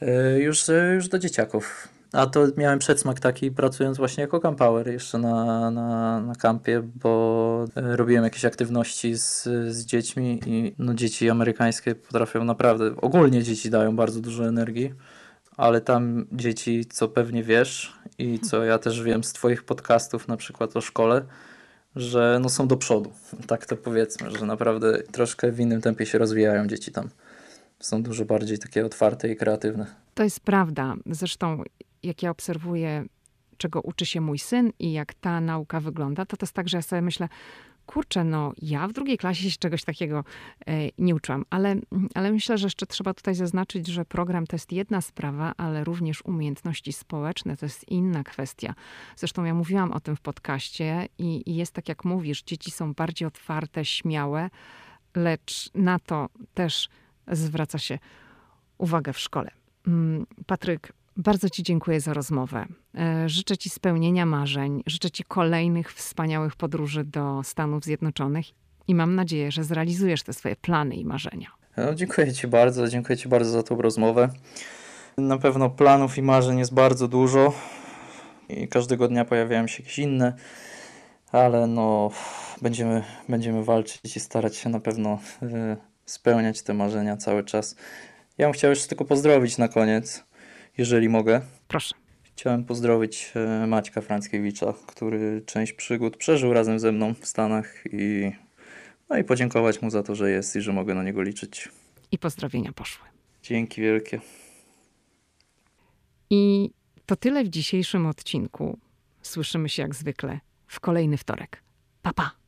yy, już, już do dzieciaków a to miałem przedsmak taki pracując właśnie jako campower jeszcze na, na, na kampie, bo e, robiłem jakieś aktywności z, z dziećmi i no, dzieci amerykańskie potrafią naprawdę, ogólnie dzieci dają bardzo dużo energii, ale tam dzieci, co pewnie wiesz i co ja też wiem z twoich podcastów na przykład o szkole, że no są do przodu, tak to powiedzmy, że naprawdę troszkę w innym tempie się rozwijają dzieci tam. Są dużo bardziej takie otwarte i kreatywne. To jest prawda. Zresztą jak ja obserwuję, czego uczy się mój syn i jak ta nauka wygląda, to to jest tak, że ja sobie myślę, kurczę, no ja w drugiej klasie się czegoś takiego e, nie uczyłam, ale, ale myślę, że jeszcze trzeba tutaj zaznaczyć, że program to jest jedna sprawa, ale również umiejętności społeczne to jest inna kwestia. Zresztą ja mówiłam o tym w podcaście i, i jest tak, jak mówisz, dzieci są bardziej otwarte, śmiałe, lecz na to też zwraca się uwagę w szkole. Mm, Patryk, bardzo Ci dziękuję za rozmowę. E, życzę Ci spełnienia marzeń, życzę Ci kolejnych wspaniałych podróży do Stanów Zjednoczonych i mam nadzieję, że zrealizujesz te swoje plany i marzenia. No, dziękuję Ci bardzo, dziękuję Ci bardzo za tą rozmowę. Na pewno planów i marzeń jest bardzo dużo i każdego dnia pojawiają się jakieś inne, ale no będziemy, będziemy walczyć i starać się na pewno y, spełniać te marzenia cały czas. Ja bym chciał jeszcze tylko pozdrowić na koniec jeżeli mogę. Proszę. Chciałem pozdrowić e, Maćka Franckiewicza, który część przygód przeżył razem ze mną w Stanach i, no i podziękować mu za to, że jest i że mogę na niego liczyć. I pozdrowienia poszły. Dzięki wielkie. I to tyle w dzisiejszym odcinku. Słyszymy się jak zwykle w kolejny wtorek. Pa, pa.